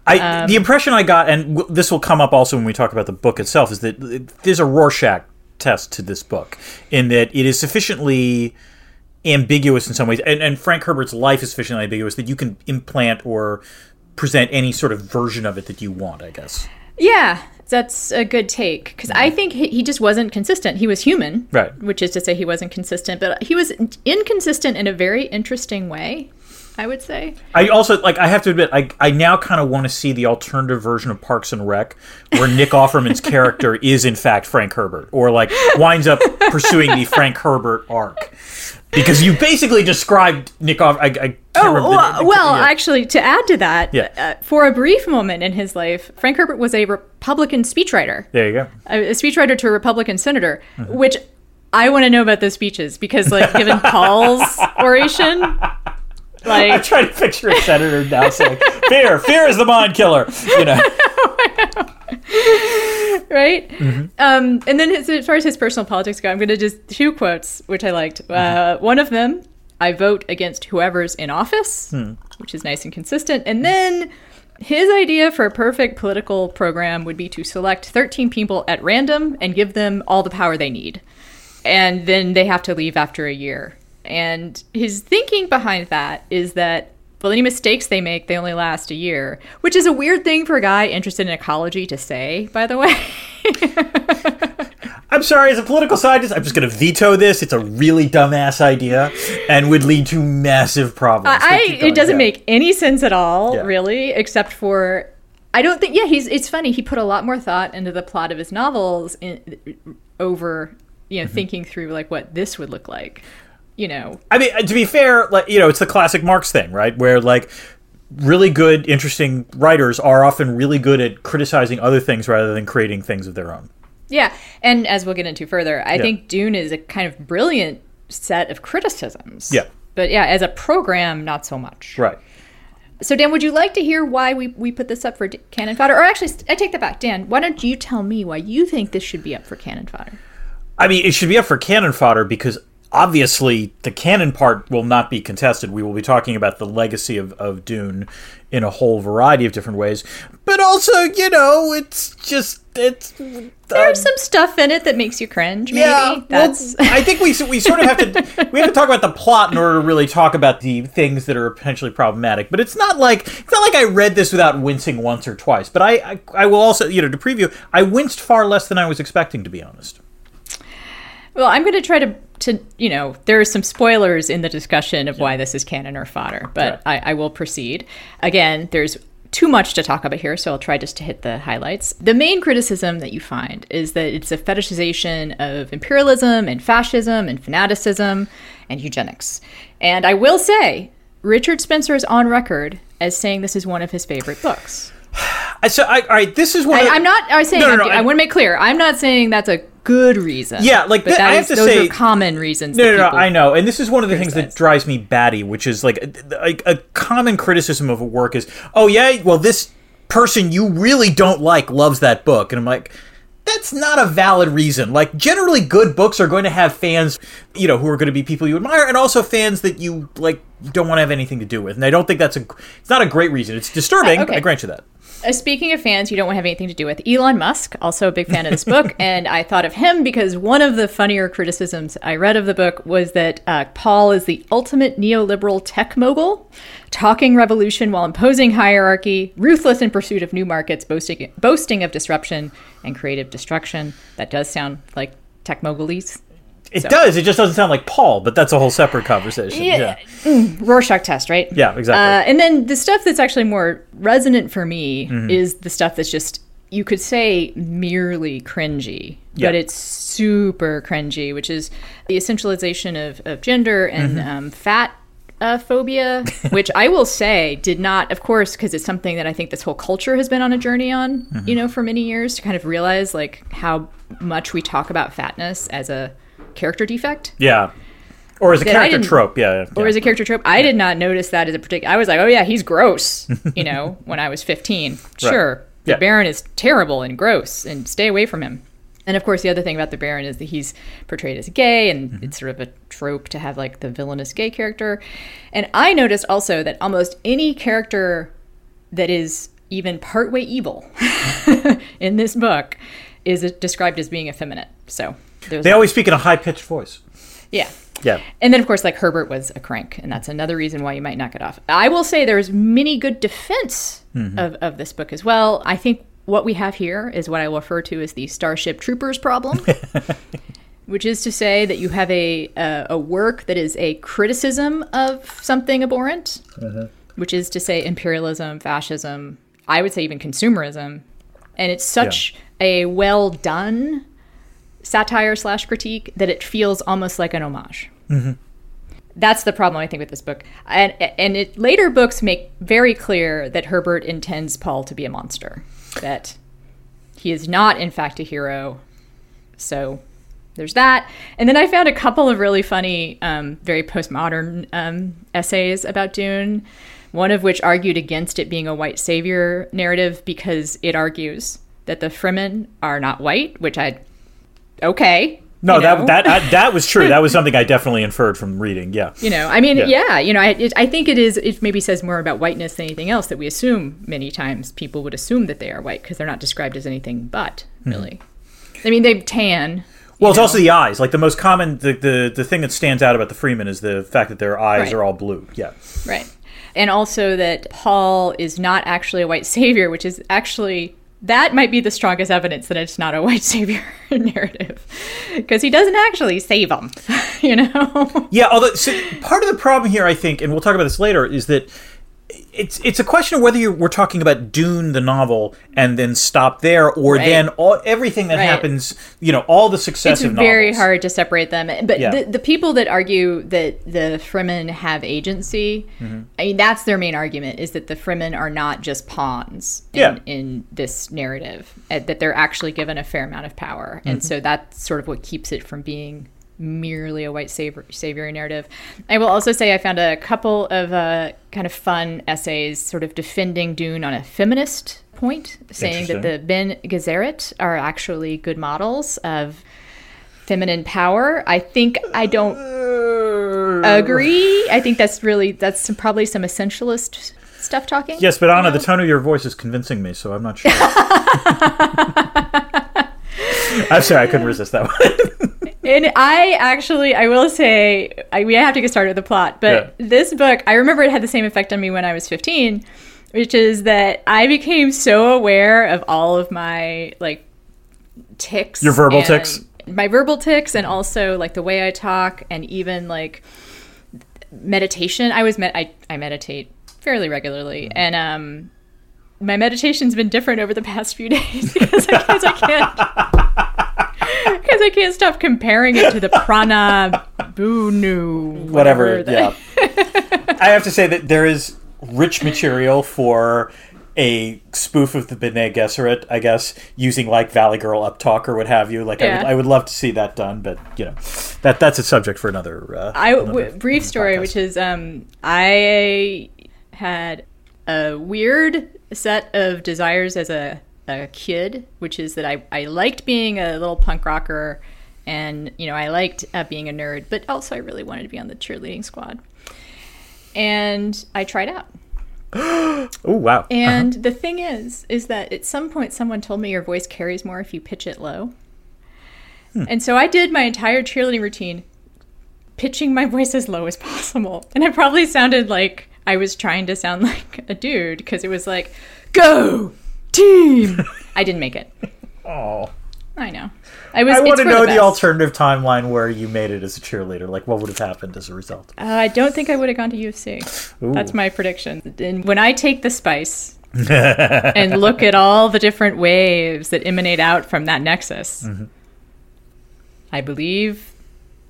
I, Um, the impression I got, and w- this will come up also when we talk about the book itself, is that it- there's a Rorschach test to this book in that it is sufficiently ambiguous in some ways, and, and Frank Herbert's life is sufficiently ambiguous that you can implant or present any sort of version of it that you want. I guess. Yeah, that's a good take because I think he, he just wasn't consistent. He was human, Right. Which is to say, he wasn't consistent, but he was inconsistent in a very interesting way. I would say. I also like. I have to admit, I I now kind of want to see the alternative version of Parks and Rec, where Nick Offerman's character is in fact Frank Herbert, or like winds up pursuing the Frank Herbert arc, because you basically described Nick Off. I, I can't Oh, well, the- well yeah. actually, to add to that, Yeah. uh, for a brief moment in his life, Frank Herbert was a Republican speechwriter, there you go. a, a speechwriter to a Republican senator, Mm-hmm. which I want to know about those speeches because, like, given Paul's oration, I'm trying to picture a senator now saying, "Fear, fear is the mind killer." You know, right? Mm-hmm. Um, and then his, as far as his personal politics go, I'm going to just two quotes, which I liked. Mm-hmm. Uh, one of them, I vote against whoever's in office, Hmm. which is nice and consistent. And then his idea for a perfect political program would be to select 13 people at random and give them all the power they need. And then they have to leave after a year. And his thinking behind that is that well, any mistakes they make, they only last a year, which is a weird thing for a guy interested in ecology to say, by the way. I'm sorry. As a political scientist, I'm just going to veto this. It's a really dumbass idea, and would lead to massive problems. I it doesn't yeah. make any sense at all, Yeah. really, except for I don't think. Yeah, he's. It's funny. He put a lot more thought into the plot of his novels in, over, you Mm-hmm. know, thinking through like what this would look like. You know, I mean, to be fair, like you know, it's the classic Marx thing, right? Where like really good, interesting writers are often really good at criticizing other things rather than creating things of their own. yeah. And as we'll get into further, I think Dune is a kind of brilliant set of criticisms. Yeah. But yeah, as a program, not so much. Right. So, Dan, would you like to hear why we, we put this up for D- cannon fodder? Or actually, I take that back. Dan, why don't you tell me why you think this should be up for cannon fodder? I mean, it should be up for cannon fodder because obviously the canon part will not be contested. We will be talking about the legacy of, of Dune in a whole variety of different ways. But also, you know, it's just it's There's um, some stuff in it that makes you cringe, maybe. Yeah, well, That's I think we we sort of have to we have to talk about the plot in order to really talk about the things that are potentially problematic. But it's not like it's not like I read this without wincing once or twice. But I I, I will also you know to preview I winced far less than I was expecting to be honest. well, I'm going to try to to you know there are some spoilers in the discussion of why this is canon or fodder, but I, I will proceed. Again, there's too much to talk about here, so I'll try just to hit the highlights. The main criticism that you find is that it's a fetishization of imperialism and fascism and fanaticism and eugenics. And I will say, Richard Spencer is on record as saying this is one of his favorite books. I, so I, all right, this is one. I, I'm not. I was saying. No, no, no, I, I- want to make clear. I'm not saying that's a good reason. Yeah, like, but th- that I have is- to those say- are common reasons. No, no, no, I know, and this is one of the things that drives me batty, which is like a, a common criticism of a work is, oh yeah, well this person you really don't like loves that book, and I'm like, that's not a valid reason. Like generally, good books are going to have fans, you know, who are going to be people you admire, and also fans that you like don't want to have anything to do with. And I don't think that's a, it's not a great reason. It's disturbing. Uh, okay. I grant you that. Uh, speaking of fans, you don't want to have anything to do with Elon Musk. Also a big fan of this book, and I thought of him because one of the funnier criticisms I read of the book was that uh, Paul is the ultimate neoliberal tech mogul, talking revolution while imposing hierarchy, ruthless in pursuit of new markets, boasting boasting of disruption and creative destruction. That does sound like tech mogulese. It does. It just doesn't sound like Paul, but that's a whole separate conversation. Yeah. yeah. Rorschach test, right? Yeah, exactly. Uh, and then the stuff that's actually more resonant for me Mm-hmm. is the stuff that's just you could say merely cringy, Yeah. but it's super cringy, which is the essentialization of, of gender and Mm-hmm. um, fat uh, phobia, which I will say did not, of course, because it's something that I think this whole culture has been on a journey on, Mm-hmm. you know, for many years to kind of realize like how much we talk about fatness as a character defect Yeah. Or as a character trope, yeah. or yeah. as a character trope. I did not notice that as a particular. I was like, oh yeah, he's gross, you know, when I was 15. Sure, the Yeah. Baron is terrible and gross, and stay away from him. And of course, the other thing about the Baron is that he's portrayed as gay, and Mm-hmm. it's sort of a trope to have like the villainous gay character. And I noticed also that almost any character that is even partway evil in this book is described as being effeminate. So there's They always speak in a high pitched voice. yeah. Yeah. And then, of course, like Herbert was a crank, and that's another reason why you might knock it off. I will say there's many good defense mm-hmm. of, of this book as well. I think what we have here is what I will refer to as the Starship Troopers problem, which is to say that you have a, a, a work that is a criticism of something abhorrent, uh-huh. which is to say imperialism, fascism, I would say even consumerism. And it's such a well done satire slash critique that it feels almost like an homage. That's the problem I think with this book, and and it, later books make very clear that Herbert intends Paul to be a monster, that he is not in fact a hero. So there's that, and then I found a couple of really funny, um, very postmodern um, essays about Dune. One of which argued against it being a white savior narrative because it argues that the Fremen are not white, which I okay. No, you that know? that I, that was true. That was something I definitely inferred from reading. Yeah. You know, I mean, Yeah. yeah, you know, I, it, I think it is. It maybe says more about whiteness than anything else that we assume many times people would assume that they are white because they're not described as anything but Hmm. really. I mean, they tan. Well, it's also the eyes. Like the most common, the, the the thing that stands out about the Fremen is the fact that their eyes Right. are all blue. Yeah. Right. And also that Paul is not actually a white savior, which is actually that might be the strongest evidence that it's not a white savior narrative because he doesn't actually save them, you know. Yeah, although so part of the problem here, I think, and we'll talk about this later, is that it's it's a question of whether you we're talking about Dune the novel and then stop there, or Right. then all everything that Right. happens, you know, all the successive novels. It's very novels. hard to separate them. But Yeah. the, the people that argue that the Fremen have agency, Mm-hmm. I mean, that's their main argument is that the Fremen are not just pawns in, Yeah. in this narrative, that they're actually given a fair amount of power. And Mm-hmm. so that's sort of what keeps it from being merely a white savior, savior narrative. I will also say I found a couple of uh, kind of fun essays sort of defending Dune on a feminist point, saying that the Bene Gesserit are actually good models of feminine power. I think I don't agree. I think that's really that's some, probably some essentialist stuff talking. Yes, but Ana, the tone of your voice is convincing me, so I'm not sure. I'm sorry, I couldn't resist that one. And I actually, I will say, I, we have to get started with the plot, but Yeah. this book, I remember it had the same effect on me when I was 15, which is that I became so aware of all of my like ticks. Your verbal tics? My verbal ticks, and also like the way I talk, and even like meditation. I was med- I, I meditate fairly regularly, and um, my meditation's been different over the past few days because I, because I can't because I can't stop comparing it to the prana bunu Whatever, the- yeah. I have to say that there is rich material for a spoof of the Bene Gesserit, I guess, using like Valley Girl uptalk or what have you. Like, I, would, I would love to see that done, but you know, that that's a subject for another. Uh, I another w- brief story, podcast. which is um, I had a weird set of desires as a, a kid, which is that I, I liked being a little punk rocker, and you know I liked uh, being a nerd, but also I really wanted to be on the cheerleading squad, and I tried out. Oh wow! And the thing is, is that at some point someone told me your voice carries more if you pitch it low. And so I did my entire cheerleading routine pitching my voice as low as possible. And it probably sounded like I was trying to sound like a dude because it was like, go team. I didn't make it. Oh, I know. I was. I want to know the, best. alternative timeline where you made it as a cheerleader. Like, what would have happened as a result? Uh, I don't think I would have gone to UFC. That's my prediction. And when I take the spice and look at all the different waves that emanate out from that nexus, Mm-hmm. I believe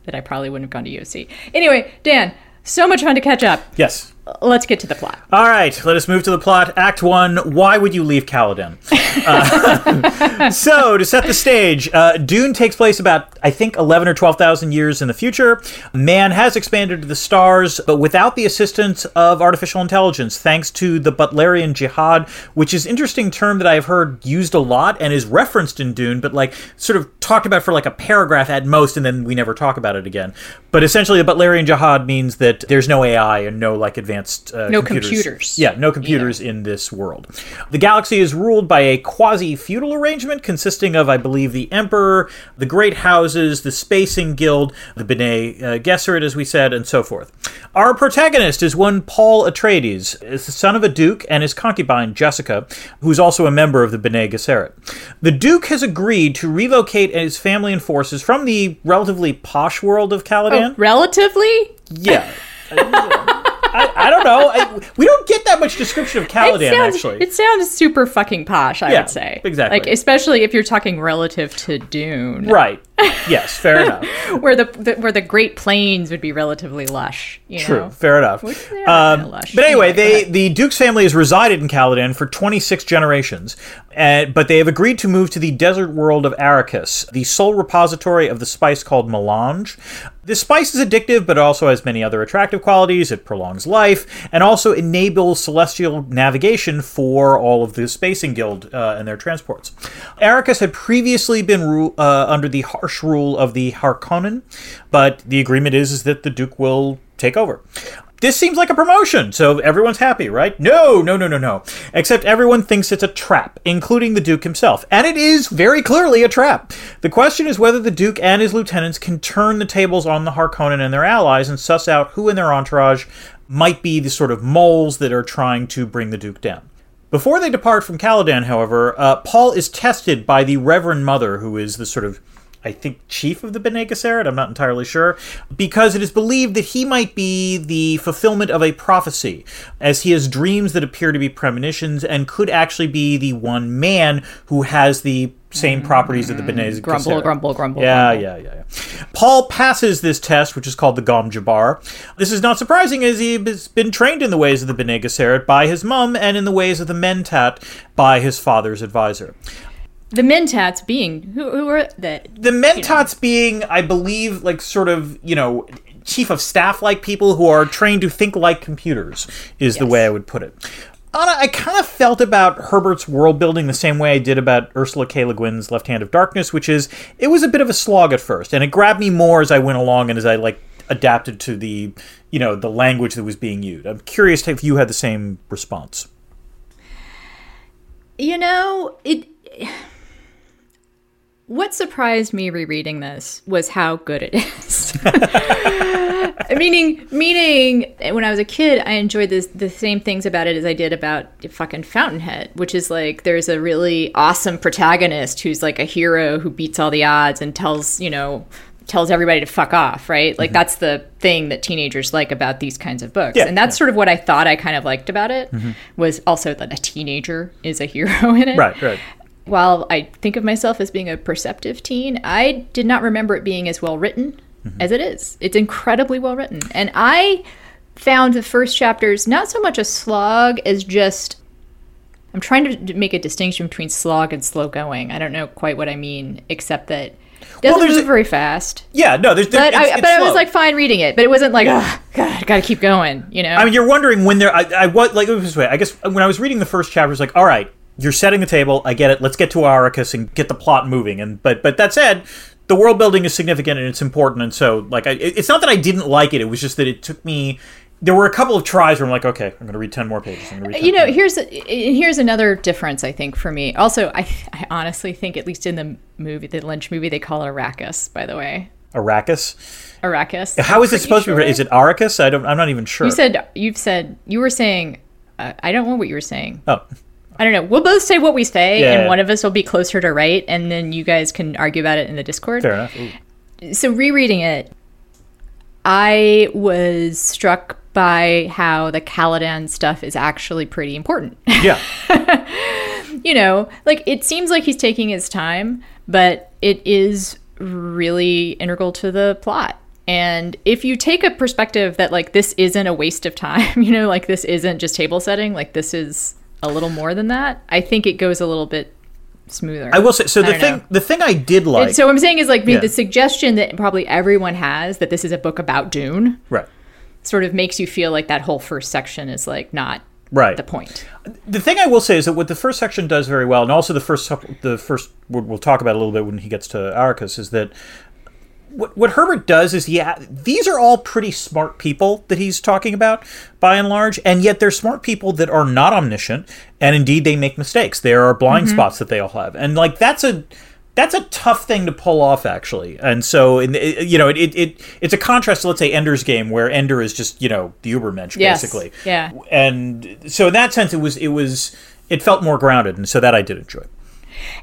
that I probably wouldn't have gone to UFC. Anyway, Dan, So much fun to catch up. Yes. Let's get to the plot. All right, let us move to the plot. Act one. Why would you leave Caladan? Uh, so, to set the stage, uh, Dune takes place about, I think, 11 or 12,000 years in the future. Man has expanded to the stars, but without the assistance of artificial intelligence, thanks to the Butlerian Jihad, which is an interesting term that I've heard used a lot and is referenced in Dune, but like sort of talked about for like a paragraph at most, and then we never talk about it again. But essentially, the Butlerian Jihad means that there's no AI and no like advanced uh, No computers. Yeah, no computers in this world. The galaxy is ruled by a quasi feudal arrangement consisting of, I believe, the Emperor, the Great Houses, the Spacing Guild, the Bene uh, Gesserit, as we said, and so forth. Our protagonist is one Paul Atreides, is the son of a duke and his concubine, Jessica, who's also a member of the Bene Gesserit. The duke has agreed to relocate his family and forces from the relatively posh world of Caladan. Relatively? Yeah. I, I don't know. I, we don't get that much description of Caladan, it sounds, actually. It sounds super fucking posh, I Yeah, would say. exactly. Like, especially if you're talking relative to Dune. Right. Yes, fair enough. Where the, the where the Great Plains would be relatively lush. You True, know? fair enough. Um, but anyway, they the Duke's family has resided in Caladan for 26 generations, uh, but they have agreed to move to the desert world of Arrakis, the sole repository of the spice called melange. This spice is addictive, but also has many other attractive qualities. It prolongs life and also enables celestial navigation for all of the Spacing Guild uh, and their transports. Arrakis had previously been ru- uh, under the rule of the Harkonnen, but the agreement is, is that the Duke will take over. This seems like a promotion, so everyone's happy, right? No, no, no, no, no. Except everyone thinks it's a trap, including the Duke himself. And it is very clearly a trap. The question is whether the Duke and his lieutenants can turn the tables on the Harkonnen and their allies and suss out who in their entourage might be the sort of moles that are trying to bring the Duke down. Before they depart from Caladan, however, uh, Paul is tested by the Reverend Mother, who is the sort of I think chief of the Bene Gesserit, I'm not entirely sure, because it is believed that he might be the fulfillment of a prophecy, as he has dreams that appear to be premonitions and could actually be the one man who has the same properties of the mm-hmm. Bene Gesserit. Grumble, grumble, grumble, Yeah, grumble. yeah, yeah, yeah. Paul passes this test, which is called the Gom Jabbar. This is not surprising, as he has been trained in the ways of the Bene Gesserit by his mum and in the ways of the Mentat by his father's advisor. The Mentats being who, who are that? The Mentats being, I believe, like sort of, you know, chief of staff like people who are trained to think like computers, is the way I would put it. Ana, I kind of felt about Herbert's world building the same way I did about Ursula K. Le Guin's Left Hand of Darkness, which is it was a bit of a slog at first, and it grabbed me more as I went along and as I like adapted to the, you know, the language that was being used. I'm curious if you had the same response. You know, it. What surprised me rereading this was how good it is. meaning, meaning, when I was a kid, I enjoyed this, the same things about it as I did about fucking Fountainhead, which is like there's a really awesome protagonist who's like a hero who beats all the odds and tells you know tells everybody to fuck off, right? Like mm-hmm. that's the thing that teenagers like about these kinds of books. Yeah, and that's sort of what I thought I kind of liked about it mm-hmm. was also that a teenager is a hero in it Right, right. While I think of myself as being a perceptive teen, I did not remember it being as well written mm-hmm. as it is. It's incredibly well written. And I found the first chapters not so much a slog as just. I'm trying to make a distinction between slog and slow going. I don't know quite what I mean, except that it doesn't there's move very fast. Yeah, no, there's, But, it's, I, it's but I was like fine reading it, but it wasn't like, oh, God, gotta keep going, you know? I mean, you're wondering when they're. I, I what like this way. I guess when I was reading the first chapter, it's like, all right, you're setting the table. I get it. Let's get to Arrakis and get the plot moving. And but but that said, the world building is significant and it's important. And so like, I, it's not that I didn't like it. It was just that it took me. There were a couple of tries where I'm like, okay, I'm going to read ten more pages. I'm going to read. 10 you know here's here's another difference i think for me also i i honestly think at least in the movie the lynch movie they call it arrakis by the way Arrakis. arrakis How is it supposed to be? written? Is it Arrakis? I don't. I'm not even sure. you said you've said you were saying uh, i don't know what you were saying oh, i don't know we'll both say what we say Yeah. and one of us will be closer to right and then you guys can argue about it in the discord fair enough. Ooh. so rereading it i was struck by how the caladan stuff is actually pretty important Yeah. you know, like it seems like he's taking his time, but it is really integral to the plot. And if you take a perspective that like this isn't a waste of time, you know, like this isn't just table setting, like this is a little more than that, I think it goes a little bit smoother. I will say so. I The thing, know. the thing I did like, so what I'm saying is like Yeah. the suggestion that probably everyone has that this is a book about Dune right, sort of makes you feel like that whole first section is like not right. the point. the thing I will say is that what the first section does very well, and also the first the first we'll we'll talk about a little bit when he gets to Arrakis, is that what, what Herbert does is yeah, these are all pretty smart people that he's talking about by and large, and yet they're smart people that are not omniscient, and indeed they make mistakes. There are blind mm-hmm. spots that they all have, and like that's a that's a tough thing to pull off actually and so in, it, you know it, it, it it's a contrast to let's say ender's game where ender is just you know the ubermensch Yes. basically Yeah. and so in that sense it was it was it felt more grounded and so that i did enjoy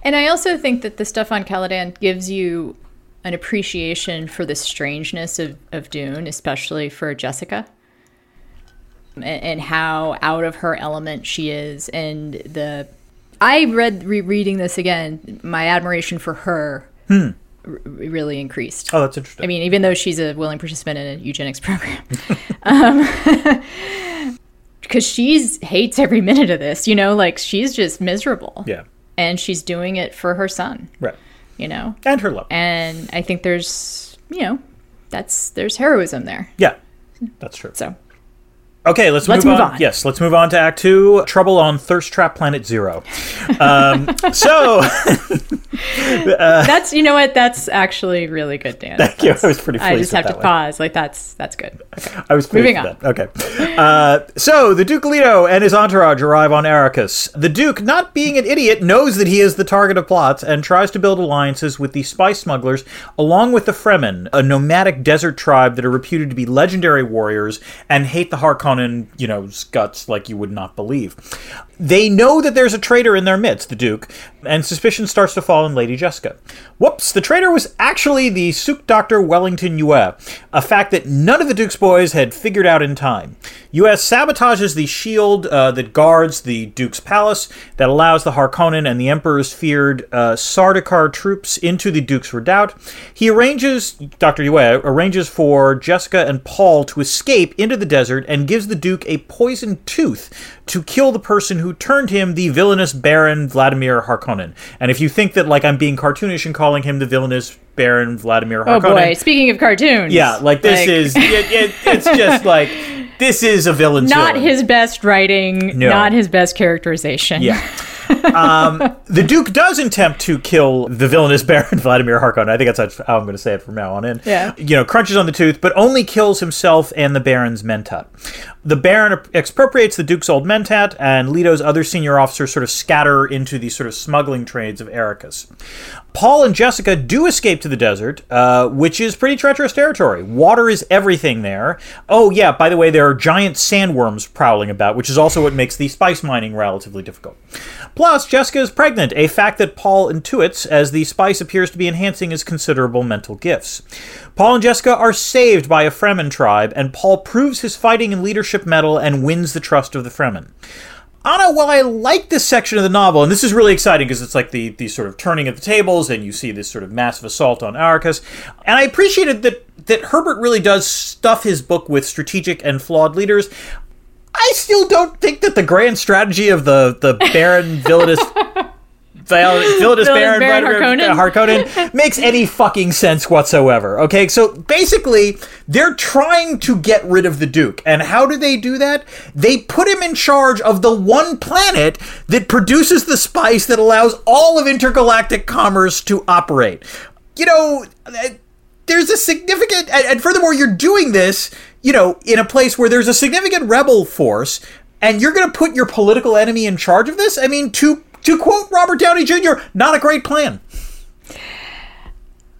And I also think that the stuff on Caladan gives you an appreciation for the strangeness of, of Dune, especially for Jessica, and, and how out of her element she is. And the I read rereading this again, my admiration for her hmm. r- really increased. oh that's interesting. I mean, even though she's a willing participant in a eugenics program, um, because she's hates every minute of this. You know, like she's just miserable. Yeah. And she's doing it for her son. Right you know? And her love. And i think there's you know that's there's heroism there. Yeah. That's true. So okay let's, Let's move, move on. on. yes let's move on to act two trouble on thirst trap planet zero um, so that's you know what that's actually really good dan Uh, yeah, i was pretty pleased i just have to one. pause like that's that's good I was pleased Moving with that. Okay. Uh, so the Duke Leto and his entourage arrive on Arrakis. The Duke, not being an idiot, knows that he is the target of plots and tries to build alliances with the spice smugglers, along with the Fremen, a nomadic desert tribe that are reputed to be legendary warriors and hate the Harkonnen, you know, guts like you would not believe. They know that there's a traitor in their midst, the Duke, and suspicion starts to fall on Lady Jessica. Whoops, the traitor was actually the Suk Doctor Wellington Yueh, a fact that none of the Duke's boys had figured out in time. Yueh sabotages the shield uh, that guards the Duke's palace, that allows the Harkonnen and the Emperor's feared uh, Sardaukar troops into the Duke's redoubt. He arranges, Dr. Yueh arranges for Jessica and Paul to escape into the desert and gives the Duke a poisoned tooth to kill the person who turned him the villainous Baron Vladimir Harkonnen. And if you think that like I'm being cartoonish and calling him the villainous Baron Vladimir Harkonnen. oh boy speaking of cartoons yeah, like this like, is it, it, it's just like this is a villain. not villain. his best writing No. not his best characterization Yeah. um, the Duke does attempt to kill the villainous Baron Vladimir Harkonnen. I think that's how I'm going to say it from now on in. Yeah. You know, crunches on the tooth, but only kills himself and the Baron's mentat. The Baron expropriates the Duke's old mentat, and Leto's other senior officers sort of scatter into the sort of smuggling trades of Arrakis. Paul and Jessica do escape to the desert, uh, which is pretty treacherous territory. Water is everything there. Oh, yeah, by the way, there are giant sandworms prowling about, which is also what makes the spice mining relatively difficult. Plus, Jessica is pregnant, a fact that Paul intuits as the spice appears to be enhancing his considerable mental gifts. Paul and Jessica are saved by a Fremen tribe, and Paul proves his fighting and leadership mettle and wins the trust of the Fremen. Ana, while I like this section of the novel, and this is really exciting because it's like the, the sort of turning of the tables, and you see this sort of massive assault on Arrakis, and I appreciated that that Herbert really does stuff his book with strategic and flawed leaders. I still don't think that the grand strategy of the the Baron Villainous Val- Baron, Baron Harkonnen. Harkonnen makes any fucking sense whatsoever. Okay, so basically, they're trying to get rid of the Duke. And how do they do that? They put him in charge of the one planet that produces the spice that allows all of intergalactic commerce to operate. You know, uh, there's a significant, and and furthermore, you're doing this, you know, in a place where there's a significant rebel force. And you're going to put your political enemy in charge of this? I mean, to to quote Robert Downey Jr., not a great plan.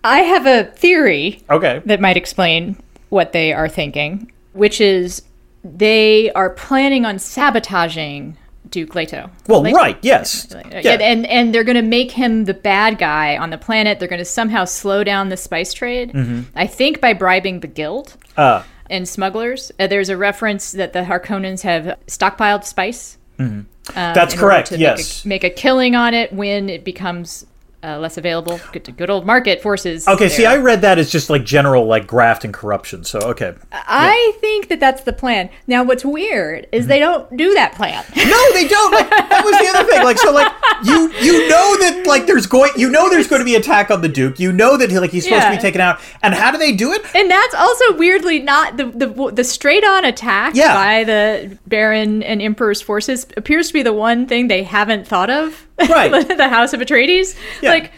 i have a theory Okay. that might explain what they are thinking, which is they are planning on sabotaging Duke Leto. Well, Leto. right, yes. Yeah. And and they're going to make him the bad guy on the planet. They're going to somehow slow down the spice trade. I think by bribing the guild Mm-hmm. Uh, and smugglers. Uh, there's a reference that the Harkonnens have stockpiled spice. Um, That's correct, yes. Make a, make a killing on it when it becomes uh, less available. Good good old market forces. Okay, see. I read that as just like general like graft and corruption. So okay, I think that that's the plan. Now, what's weird is they don't do that plan. no, they don't. Like, that was the other thing. Like, so like you you know that like there's going you know there's going to be attack on the Duke. You know that he, like he's supposed to be taken out. And how do they do it? And that's also weirdly not the the, the straight on attack Yeah. by the Baron and Emperor's forces appears to be the one thing they haven't thought of. Right. the House of Atreides. Yeah. Like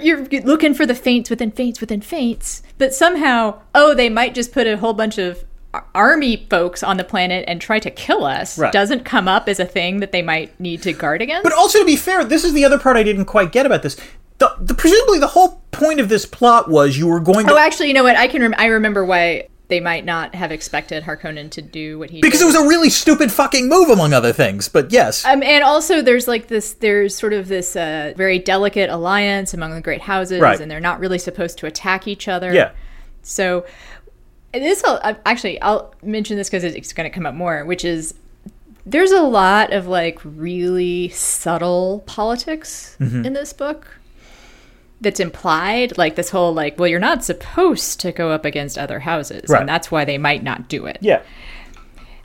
you're looking for the feints within feints within feints, but somehow, oh, they might just put a whole bunch of army folks on the planet and try to kill us. Right. Doesn't come up as a thing that they might need to guard against. But also to be fair, this is the other part I didn't quite get about this. The, the presumably the whole point of this plot was you were going oh, to oh, actually, you know what? I can rem- I remember why they might not have expected Harkonnen to do what he because did. it was a really stupid fucking move among other things. But yes. Um, and also, there's like this. There's sort of this uh, very delicate alliance among the great houses, Right. and they're not really supposed to attack each other. yeah. So this, will uh, actually, I'll mention this because it's going to come up more, which is there's a lot of like really subtle politics Mm-hmm. in this book that's implied like this whole like well you're not supposed to go up against other houses Right. and that's why they might not do it Yeah.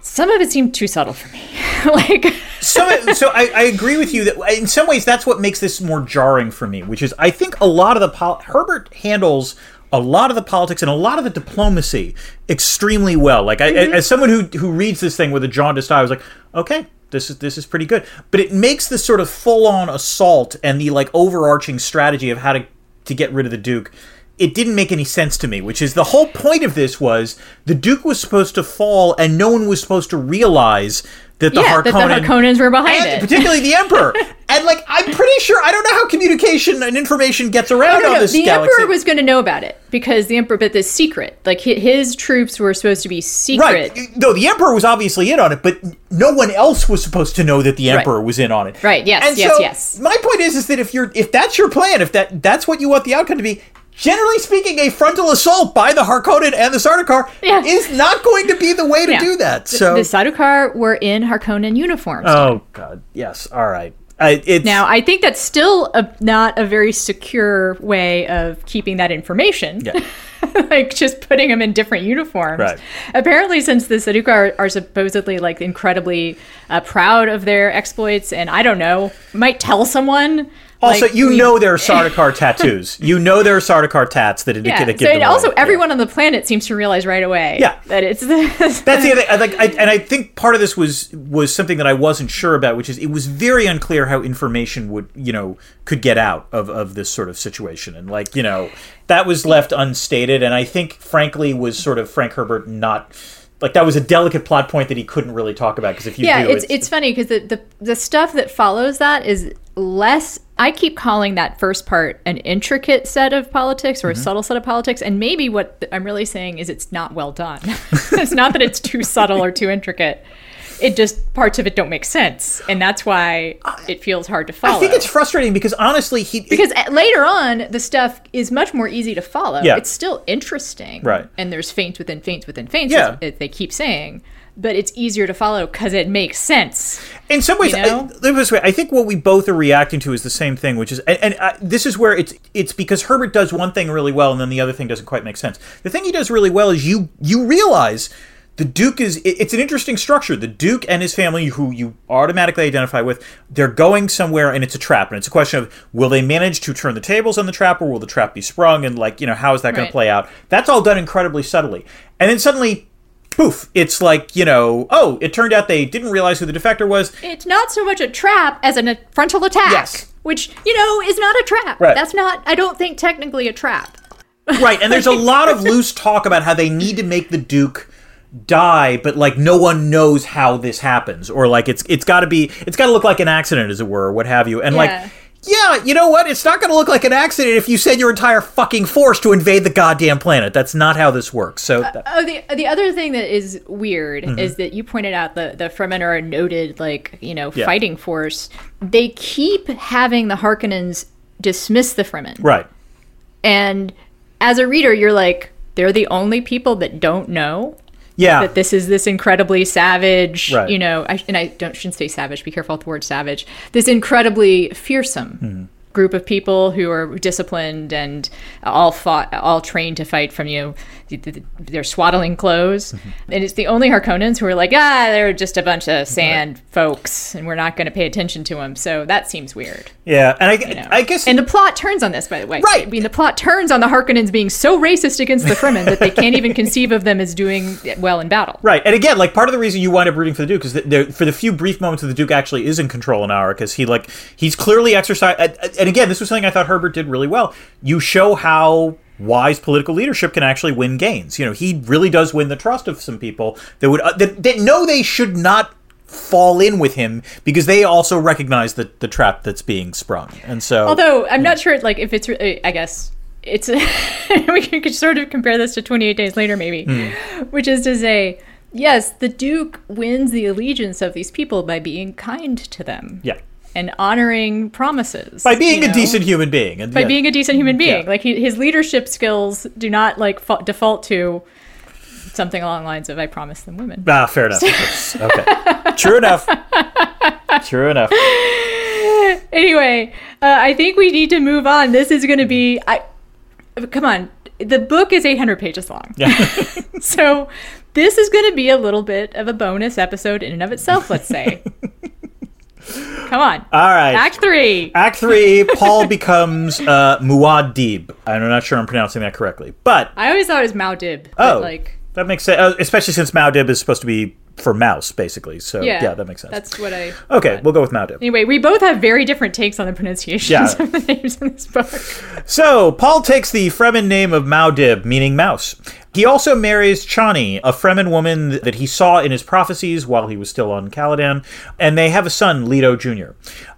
some of it seemed too subtle for me like so, so I, I agree with you that in some ways that's what makes this more jarring for me, which is I think a lot of the pol- Herbert handles a lot of the politics and a lot of the diplomacy extremely well. Like I, mm-hmm. as someone who who reads this thing with a jaundiced eye, I was like, okay. This is this is pretty good, but it makes this sort of full on assault and the like overarching strategy of how to to get rid of the Duke it didn't make any sense to me, which is the whole point of this was the Duke was supposed to fall and no one was supposed to realize that the yeah, that the Harkonnens were behind and it. particularly the Emperor. and like I'm pretty sure I don't know how communication and information gets oh, around No, on this the galaxy. emperor was going to know about it because the emperor, but the secret, like his troops were supposed to be secret. Right. No, the Emperor was obviously in on it, but no one else was supposed to know that the Emperor was in on it. Right, yes, And yes, so yes. My point is, is that if you're if that's your plan, if that that's what you want the outcome to be, generally speaking, a frontal assault by the Harkonnen and the Sardaukar Yeah. is not going to be the way to Yeah. do that. The- So. the Sardaukar were in Harkonnen uniforms. oh God. Yes. All right. I, Now, I think that's still a, not a very secure way of keeping that information. Yeah. like just putting them in different uniforms. Right. Apparently, since the Sardaukar are, are supposedly like incredibly uh, proud of their exploits, and I don't know, might tell someone. Also, like, you we- know there are Sardaukar tattoos. You know there are Sardaukar tats that indicate Yeah. that So, and also, away. everyone on the planet seems to realize right away. Yeah. That it's That's the other. I, like, I, and I think part of this was was something that I wasn't sure about, which is it was very unclear how information would, you know, could get out of, of this sort of situation, and like, you know, that was left unstated, and I think, frankly, was sort of Frank Herbert not like that was a delicate plot point that he couldn't really talk about because if you yeah, do, it's it's funny because the, the the stuff that follows that is less. I keep calling that first part an intricate set of politics Mm-hmm. or a subtle set of politics, and maybe what I'm really saying is it's not well done. it's not that it's too subtle or too intricate. It just parts of it don't make sense, and that's why it feels hard to follow. I think it's frustrating because honestly, he because uh, later on the stuff is much more easy to follow. Yeah. It's still interesting, Right. And there's feints within feints within feints, Yeah. as they keep saying, but it's easier to follow because it makes sense. in some ways, You I, know? let me put it this way, I think what we both are reacting to is the same thing, which is, and, and uh, this is where it's it's because Herbert does one thing really well, and then the other thing doesn't quite make sense. The thing he does really well is you you realize the Duke is it- it's an interesting structure. The Duke and his family, who you automatically identify with, they're going somewhere, and it's a trap, and it's a question of will they manage to turn the tables on the trap, or will the trap be sprung, and like you know how is that going Right. to play out? That's all done incredibly subtly, and then suddenly. Poof! It's like you know. Oh, it turned out they didn't realize who the defector was. It's not so much a trap as an, a frontal attack, Yes. which you know is not a trap. Right. That's not. I don't think technically a trap. right and there's a lot of loose talk about how they need to make the duke die but like no one knows how this happens or like it's it's got to be it's got to look like an accident as it were or what have you and Yeah. like yeah you know what it's not going to look like an accident if you send your entire fucking force to invade the goddamn planet that's not how this works so that- Oh, the the other thing that is weird Mm-hmm. is that you pointed out the the Fremen are a noted like you know Yeah. fighting force. They keep having the Harkonnens dismiss the Fremen, right and as a reader, you're like, they're the only people that don't know yeah that this is this incredibly savage, Right. you know, I, and I don't shouldn't say savage. Be careful with the word savage. This incredibly fearsome hmm. Group of people who are disciplined and all fought, all trained to fight from you. know, th- th- Their swaddling clothes, and it's the only Harkonnens who are like, ah, they're just a bunch of sand folks, and we're not going to pay attention to them. So that seems weird. Yeah, and I, you know. I guess and the plot turns on this, by the way. Right. I mean, the plot turns on the Harkonnens being so racist against the Fremen that they can't even conceive of them as doing well in battle. Right, and again, like part of the reason you wind up rooting for the Duke is that there, for the few brief moments that the Duke actually is in control in Hour, because he like he's clearly exercised. And again, this was something I thought Herbert did really well. You show how wise political leadership can actually win gains. You know, he really does win the trust of some people that would uh, that, that know they should not fall in with him because they also recognize the the trap that's being sprung. And so, Although I'm not sure, like, if it's, I guess it's, we could sort of compare this to 28 Days Later, maybe, Hmm. which is to say, yes, the Duke wins the allegiance of these people by being kind to them. yeah, And honoring promises. by being a know? decent human being, and by yeah. being a decent human being. Yeah. Like he, his leadership skills do not like fa- default to something along the lines of "I promise them women." Ah, fair enough. Okay, true enough. True enough. Anyway, uh, I think we need to move on. This is going to be. I come on. The book is 800 pages long, Yeah. so this is going to be a little bit of a bonus episode in and of itself. Let's say. Come on. All right. Act three. Act three, Paul becomes uh, Muad'Dib. I'm not sure I'm pronouncing that correctly, but I always thought it was Maudib. oh, like, that makes sense. Uh, especially since Muad'Dib is supposed to be for mouse, basically. So yeah, yeah, that makes sense. That's what I. okay, we'll go with Muad'Dib. Anyway, we both have very different takes on the pronunciations Yeah. of the names in this book. So Paul takes the Fremen name of Muad'Dib, meaning mouse. He also marries Chani, a Fremen woman that he saw in his prophecies while he was still on Caladan, and they have a son, Leto Jr.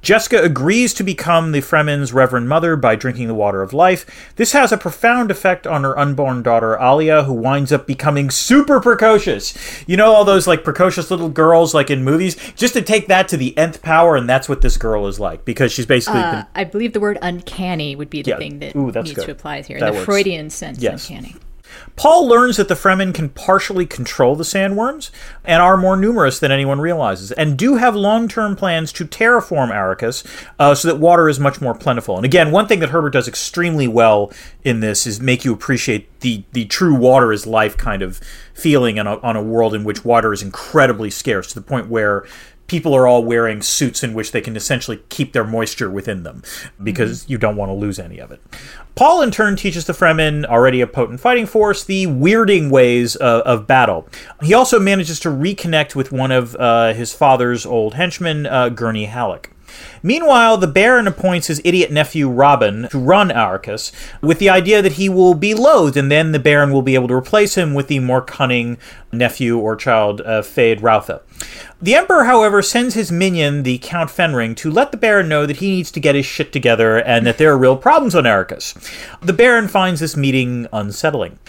Jessica agrees to become the Fremen's Reverend Mother by drinking the water of life. This has a profound effect on her unborn daughter, Alia, who winds up becoming super precocious. You know all those like precocious little girls like in movies? Just to take that to the nth power, and that's what this girl is like, because she's basically been Uh, I believe the word uncanny would be the Yeah. thing that Ooh, needs good. to apply here. That the works. Freudian sense, Yes. uncanny. Paul learns that the Fremen can partially control the sandworms and are more numerous than anyone realizes, and do have long term plans to terraform Arrakis uh, so that water is much more plentiful. And again, one thing that Herbert does extremely well in this is make you appreciate the, the true water is life kind of feeling on a, on a world in which water is incredibly scarce to the point where people are all wearing suits in which they can essentially keep their moisture within them because you don't want to lose any of it. Paul, in turn, teaches the Fremen, already a potent fighting force, the weirding ways of, of battle. He also manages to reconnect with one of uh, his father's old henchmen, uh, Gurney Halleck. Meanwhile, the Baron appoints his idiot nephew Rabban to run Arrakis, with the idea that he will be loathed, and then the Baron will be able to replace him with the more cunning nephew or child, uh, Feyd-Rautha. The Emperor, however, sends his minion, the Count Fenring, to let the Baron know that he needs to get his shit together and that there are real problems on Arrakis. The Baron finds this meeting unsettling.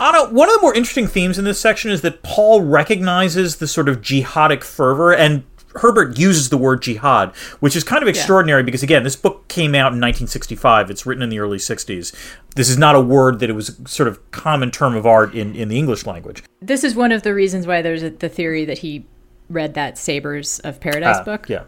Anna, one of the more interesting themes in this section is that Paul recognizes the sort of jihadic fervor, and Herbert uses the word jihad, which is kind of extraordinary because, again, this book came out in 1965. It's written in the early 60s. This is not a word that it was sort of common term of art in, in the English language. This is one of the reasons why there's a, the theory that he read that Sabres of Paradise Ah, book. Yeah.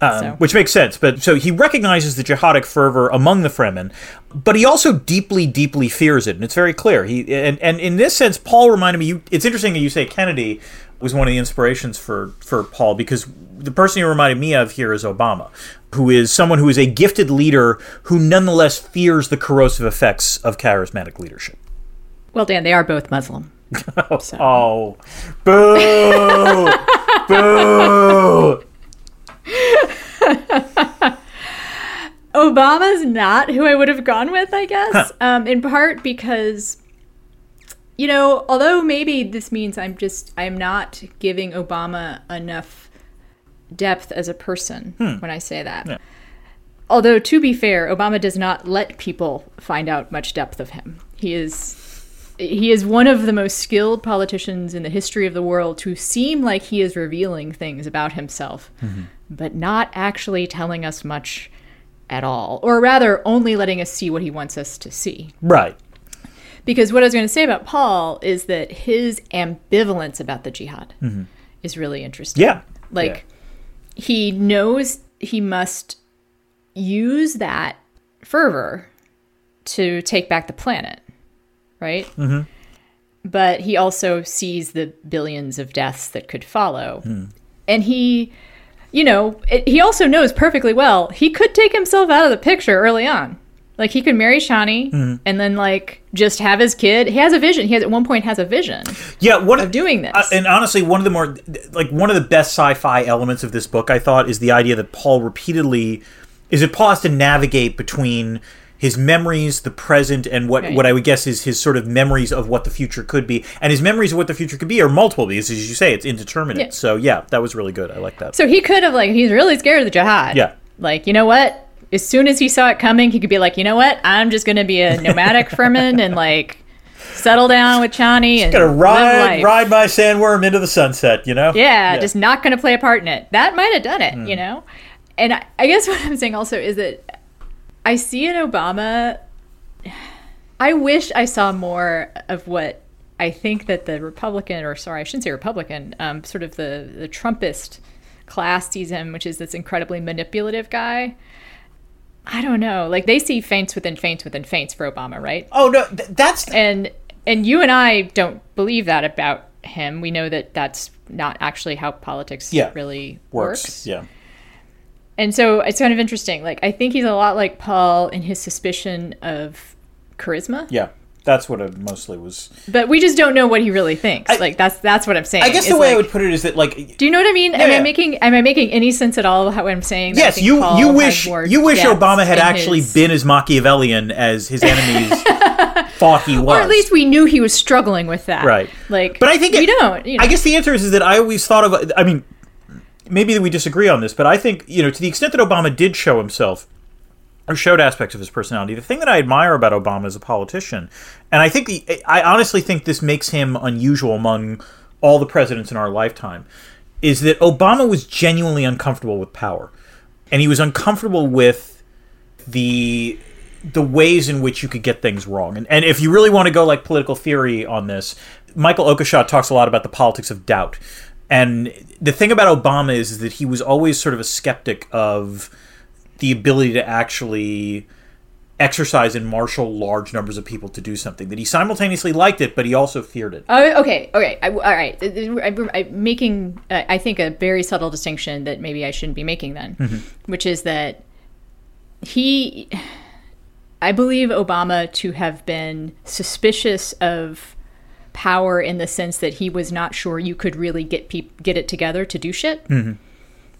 Um, So- Which makes sense. But so he recognizes the jihadic fervor among the Fremen, but he also deeply, deeply fears it, and it's very clear. He and, and in this sense, Paul reminded me. You, it's interesting that you say Kennedy was one of the inspirations for for Paul because the person he reminded me of here is Obama, who is someone who is a gifted leader who nonetheless fears the corrosive effects of charismatic leadership. Well, Dan, they are both Muslim. So- Oh, boo, boo. Obama's not who I would have gone with, I guess. Um, in part because, you know, although maybe this means I'm just, I'm not giving Obama enough depth as a person hmm. when I say that. Although, to be fair, Obama does not let people find out much depth of him. He is. He is one of the most skilled politicians in the history of the world to seem like he is revealing things about himself, mm-hmm. but not actually telling us much at all, or rather, only letting us see what he wants us to see. Right. Because what I was going to say about Paul is that his ambivalence about the jihad is really interesting. Yeah. Like, he knows he must use that fervor to take back the planet, right? Mm-hmm. But he also sees the billions of deaths that could follow. And he, you know, it, he also knows perfectly well he could take himself out of the picture early on. Like he could marry Chani and then like just have his kid. He has a vision. He has at one point has a vision. Yeah, what of doing this. uh, and honestly, one of the more like one of the best sci-fi elements of this book, I thought, is the idea that Paul repeatedly is it Paul has to navigate between his memories, the present, and what Right. what I would guess is his sort of memories of what the future could be. And his memories of what the future could be are multiple because, as you say, it's indeterminate. Yeah. So yeah, that was really good. I like that. So he could have like he's really scared of the jihad. Yeah. Like you know what? As soon as he saw it coming, he could be like, you know what? I'm just going to be a nomadic Fremen and like settle down with Chani and Gonna live ride ride my sandworm into the sunset. You know. Yeah, just not going to play a part in it. That might have done it, Hmm. you know? And I, I guess what I'm saying also is that I see in Obama, I wish I saw more of what I think that the Republican, or sorry, I shouldn't say Republican, um, sort of the, the Trumpist class sees him, which is this incredibly manipulative guy. I don't know. Like they see feints within feints within feints for Obama, right? Oh no, th- that's and and you and I don't believe that about him. We know that that's not actually how politics Yeah. really works. works. Yeah. And so it's kind of interesting. Like I think he's a lot like Paul in his suspicion of charisma, Yeah. That's what it mostly was. but we just don't know what he really thinks. like that's that's what I'm saying. I guess the way I would put it is that like Do you know what I mean? am yeah. I making am I making any sense at all how I'm saying? Yes, you Paul you wish you wish Obama had actually his- been as Machiavellian as his enemies thought he was. or at least we knew he was struggling with that. right. Like, but I think we it- don't. You know. I guess the answer is, is that I always thought of. I mean, maybe that we disagree on this, but I think you know to the extent that Obama did show himself or showed aspects of his personality. The thing that I admire about Obama as a politician, and I think the, I honestly think this makes him unusual among all the presidents in our lifetime, is that Obama was genuinely uncomfortable with power, and he was uncomfortable with the the ways in which you could get things wrong. And, and if you really want to go like political theory on this, Michael Oakeshott talks a lot about the politics of doubt. And the thing about Obama is, is that he was always sort of a skeptic of the ability to actually exercise and marshal large numbers of people to do something. That he simultaneously liked it, but he also feared it. Oh, okay, okay, I, all right. I, am making, uh, I think, a very subtle distinction that maybe I shouldn't be making then, which is that he, I believe Obama to have been suspicious of power in the sense that he was not sure you could really get peop- get it together to do shit.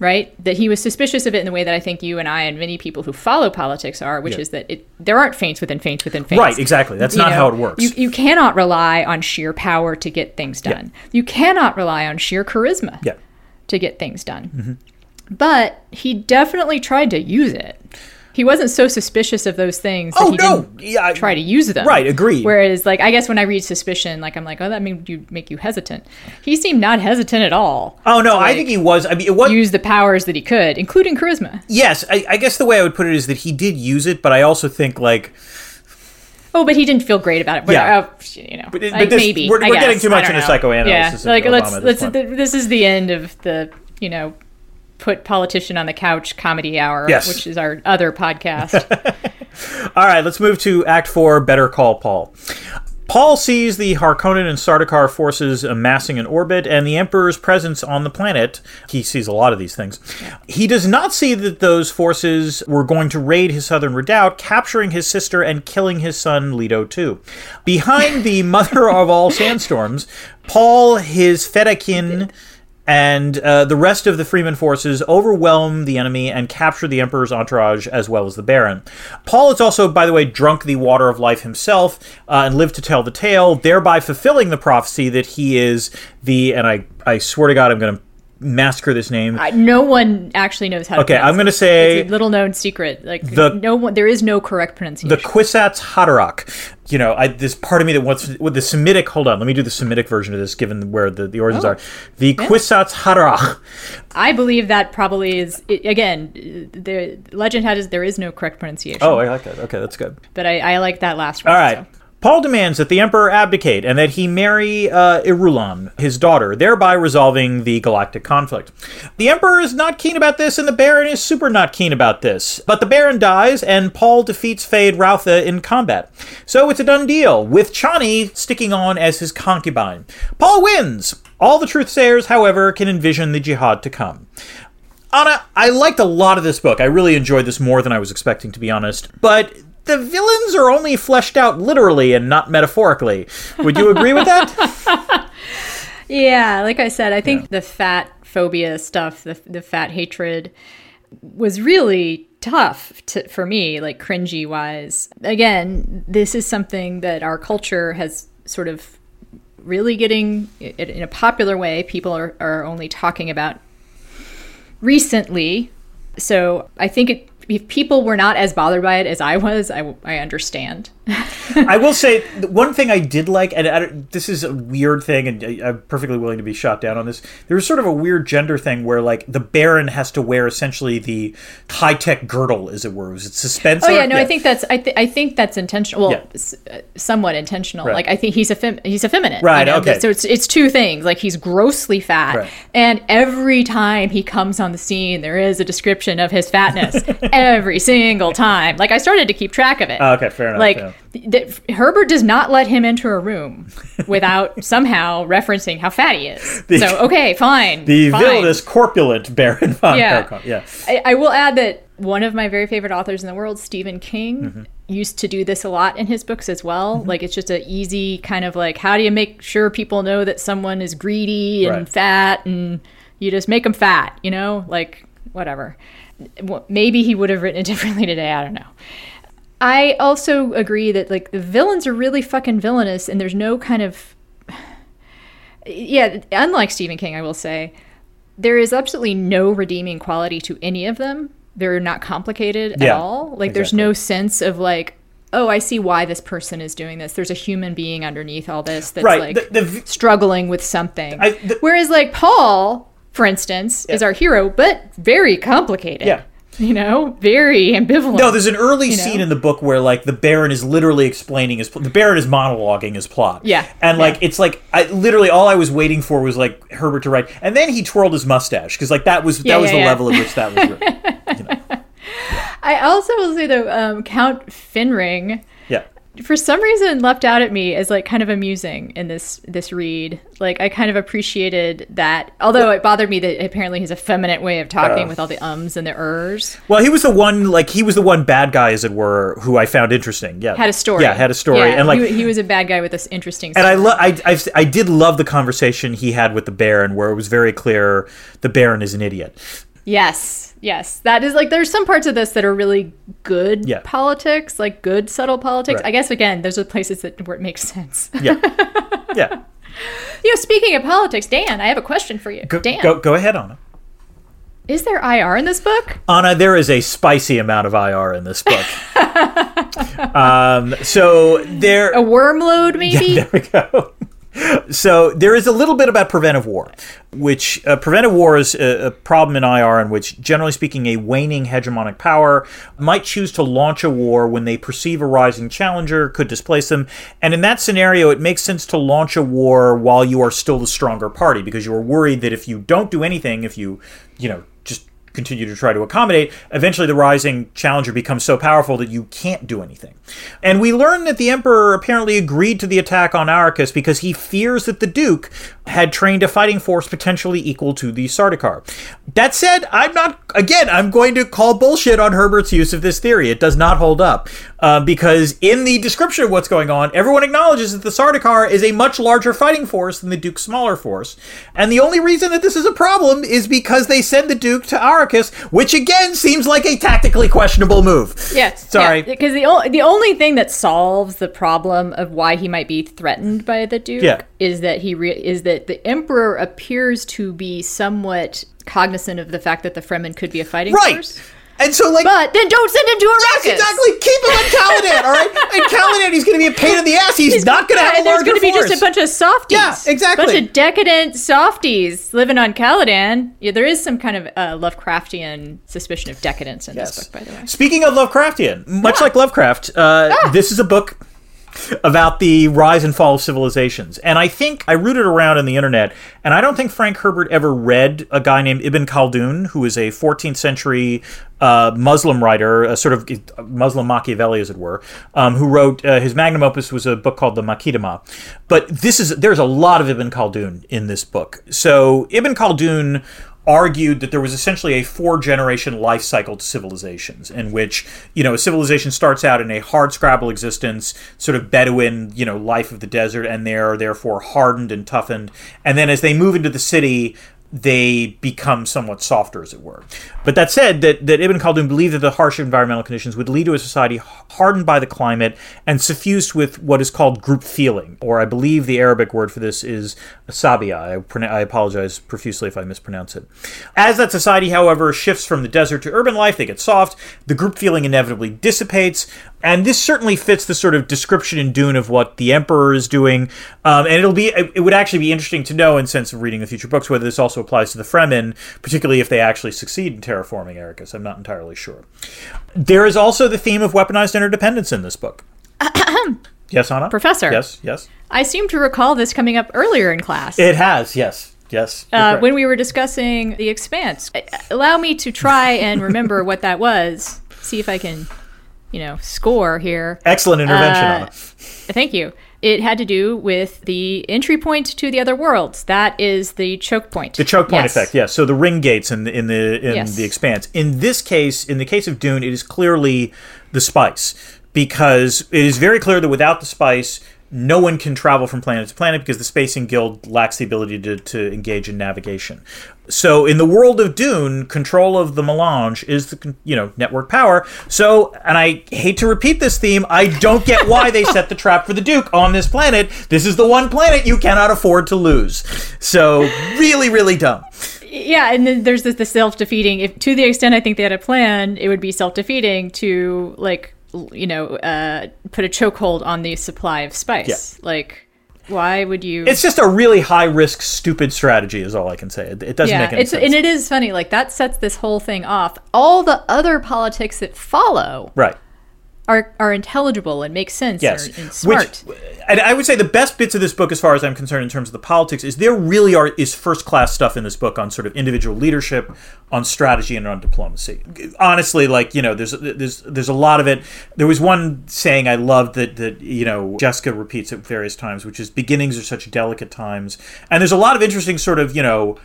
Right, that he was suspicious of it in the way that I think you and I and many people who follow politics are, which Yeah. is that it there aren't feints within feints within feints. Right, exactly. That's You not know, how it works. You, you cannot rely on sheer power to get things done. You cannot rely on sheer charisma yeah. to get things done. Mm-hmm. But he definitely tried to use it. He wasn't so suspicious of those things that Oh he no! didn't Yeah, I- try to use them. Right, agreed. Whereas, like, I guess when I read suspicion, like, I'm like, oh, that made you make you hesitant. He seemed not hesitant at all. Oh no! to, I think he was. I mean, it was. use the powers that he could, including charisma. Yes, I, I guess the way I would put it is that he did use it, but I also think like Oh, but he didn't feel great about it. But, Yeah. uh, you know, But like, but this- maybe we're- we're getting too much into know. psychoanalysis Yeah, like let's let's. this. This is the end of the you know put politician on the couch comedy hour, Yes. which is our other podcast. All right, let's move to Act 4 Better Call Paul. Paul sees the Harkonnen and Sardaukar forces amassing in orbit and the Emperor's presence on the planet. He sees a lot of these things. He does not see that those forces were going to raid his southern redoubt, capturing his sister and killing his son Leto too. Behind the mother of all sandstorms, Paul, his Fedaykin, and uh, the rest of the Fremen forces overwhelm the enemy and capture the Emperor's entourage as well as the Baron. Paul is also, by the way, drunk the water of life himself uh, and lived to tell the tale, thereby fulfilling the prophecy that he is the, and I, I swear to God, I'm going to massacre this name. I, no one actually knows how. to Okay, I'm going to say It's a little known secret. Like The- no one, there is no correct pronunciation. the Kwisatz Haderach. You know, I, this part of me that wants with the Semitic. Hold on, let me do the Semitic version of this, given where the, the origins Oh. are. The Kwisatz Haderach. I believe that probably is again. The legend has there is no correct pronunciation. Oh, I like that. Okay, that's good. but I, I like that last one. All right. so. Paul demands that the Emperor abdicate and that he marry uh, Irulan, his daughter, thereby resolving the galactic conflict. The Emperor is not keen about this, and the Baron is super not keen about this. But the Baron dies, and Paul defeats Feyd-Rautha in combat. So it's a done deal, with Chani sticking on as his concubine. Paul wins! All the truthsayers, however, can envision the jihad to come. Anna, I liked a lot of this book. I really enjoyed this more than I was expecting, to be honest. But the villains are only fleshed out literally and not metaphorically. Would you agree with that? yeah, like I said, I think yeah. the fat phobia stuff, the, the fat hatred, was really tough to, for me, like cringy wise. Again, this is something that our culture has sort of really getting in a popular way. People are, are only talking about recently. So I think it if people were not as bothered by it as I was, I, I understand. I will say one thing I did like, and I, this is a weird thing, and I, am perfectly willing to be shot down on this. There was sort of a weird gender thing where, like, the Baron has to wear essentially the high tech girdle, as it were. Was it suspense? Oh yeah, no, yeah. I think that's I, th- I think that's intentional. Well, yeah. s- uh, somewhat intentional. Right. Like I think he's a fem- he's effeminate. Right. You know? Okay. So it's it's two things. Like he's grossly fat, right. and every time he comes on the scene, there is a description of his fatness. every single time. Like I started to keep track of it. Oh, okay, fair enough. Like. Th- Herbert does not let him enter a room without somehow referencing how fat he is. The, so okay, fine. The fine. villainous corpulent Baron von yeah. Yeah. I, I, will add that one of my very favorite authors in the world, Stephen King, mm-hmm. used to do this a lot in his books as well. Mm-hmm. Like it's just an easy kind of like how do you make sure people know that someone is greedy and right. fat and you just make them fat, you know? Like whatever. Maybe he would have written it differently today. I don't know. I also agree that like the villains are really fucking villainous, and there's no kind of yeah. Unlike Stephen King, I will say there is absolutely no redeeming quality to any of them. They're not complicated yeah, at all. Like exactly. there's no sense of like oh, I see why this person is doing this. There's a human being underneath all this that's right. like the, the, struggling with something. I, the, Whereas, like Paul, for instance, yeah. is our hero, but very complicated. Yeah you know, very ambivalent. No, there's an early scene know? in the book where like the Baron is literally explaining his the Baron is monologuing his plot. Yeah, and like yeah. it's like I literally all I was waiting for was like Herbert to write, and then he twirled his mustache because like that was yeah, that was yeah, the level at which that was written. you know. I also will say though, um, Count Fenring for some reason leapt out at me as like kind of amusing in this this read. Like I kind of appreciated that, although it bothered me that apparently he's a feminine way of talking uh, with all the ums and the ers. Well, he was the one like he was the one bad guy, as it were, who I found interesting. Yeah, had a story. Yeah, had a story, yeah, and like he, he, was a bad guy with this interesting. Story. And I, love I, I I did love the conversation he had with the Baron, where it was very clear the Baron is an idiot. Yes yes. That is like there's some parts of this that are really good yeah. politics like good subtle politics. Right. i guess again those are places that where it makes sense. Yeah. Yeah. You know speaking of politics dan i have a question for you. Go, dan. go, go ahead anna. Is there ir in this book? Anna there is a spicy amount of ir in this book. Um so there a worm load maybe? Yeah, there we go so there is a little bit about preventive war, which uh, preventive war is a, a, problem in IR in which, generally speaking, a waning hegemonic power might choose to launch a war when they perceive a rising challenger could displace them. And in that scenario, it makes sense to launch a war while you are still the stronger party because you are worried that if you don't do anything, if you, you know, continue to try to accommodate, eventually the rising challenger becomes so powerful that you can't do anything. And we learn that the Emperor apparently agreed to the attack on Arrakis because he fears that the Duke had trained a fighting force potentially equal to the Sardaukar. That said, I'm not, again, I'm going to call bullshit on Herbert's use of this theory. It does not hold up. Uh, because in the description of what's going on, everyone acknowledges that the Sardaukar is a much larger fighting force than the Duke's smaller force. And the only reason that this is a problem is because they send the Duke to Arrakis, which again seems like a tactically questionable move. Yes. Sorry. Because the, o- the only thing that solves the problem of why he might be threatened by the Duke yeah. is that he re- is that the Emperor appears to be somewhat cognizant of the fact that the Fremen could be a fighting right. force. And so, like, but then don't send him to Arrakis. Yes, exactly. Keep him at Caladan, all right? And Caladan, he's going to be a pain in the ass. He's, he's not going to have a larger There's going to be just a bunch of softies. Yeah, exactly. A bunch of decadent softies living on Caladan. Yeah, there is some kind of uh, Lovecraftian suspicion of decadence in yes. this book, by the way. Speaking of Lovecraftian, much like Lovecraft, uh, ah. this is a book about the rise and fall of civilizations. And I think I rooted around in the internet, and I don't think Frank Herbert ever read a guy named Ibn Khaldun, who is a 14th century uh, Muslim writer, a sort of Muslim Machiavelli, as it were, um, who wrote uh, his magnum opus was a book called the Muqaddimah. But this is there's a lot of Ibn Khaldun in this book. So Ibn Khaldun argued that there was essentially a four generation life cycle to civilizations in which you know a civilization starts out in a hard scrabble existence sort of bedouin you know life of the desert and they're therefore hardened and toughened. And then as they move into the city they become somewhat softer, as it were. But that said, that, that Ibn Khaldun believed that the harsh environmental conditions would lead to a society hardened by the climate and suffused with what is called group feeling, or I believe the Arabic word for this is sabia. I, I apologize profusely if I mispronounce it. As that society, however, shifts from the desert to urban life, they get soft, the group feeling inevitably dissipates, and this certainly fits the sort of description in Dune of what the Emperor is doing. Um, and it'll be it would actually be interesting to know, in sense of reading the future books, whether this also applies to the Fremen, particularly if they actually succeed in terraforming Arrakis. I'm not entirely sure. There is also the theme of weaponized interdependence in this book. yes, Anna. Professor. Yes, yes. I seem to recall this coming up earlier in class. It has. Yes. Yes. Uh, when we were discussing the expanse, allow me to try and remember what that was. See if I can you know, score here. Excellent intervention. Uh, thank you. It had to do with the entry point to the other worlds. That is the choke point. The choke point yes. effect, yes. So the ring gates in the in the in yes. the expanse. In this case, in the case of Dune, it is clearly the spice because it is very clear that without the spice, no one can travel from planet to planet because the Spacing Guild lacks the ability to, to engage in navigation. So, in the world of Dune, control of the melange is the you know network power. So, and I hate to repeat this theme, I don't get why they set the trap for the Duke on this planet. This is the one planet you cannot afford to lose. So, really, really dumb. Yeah, and then there's this the self defeating. If to the extent I think they had a plan, it would be self defeating to like you know, uh, put a chokehold on the supply of spice. Yeah. Like, why would you? It's just a really high risk, stupid strategy. Is all I can say. It, it doesn't yeah, make any it's, sense. And it is funny. Like that sets this whole thing off. All the other politics that follow, right? Are are intelligible and make sense yes. and smart. Which, and I would say the best bits of this book, as far as I'm concerned, in terms of the politics, is there really are is first class stuff in this book on sort of individual leadership, on strategy, and on diplomacy. Honestly, like you know, there's there's there's a lot of it. There was one saying I loved that that you know Jessica repeats at various times, which is beginnings are such delicate times, and there's a lot of interesting sort of you know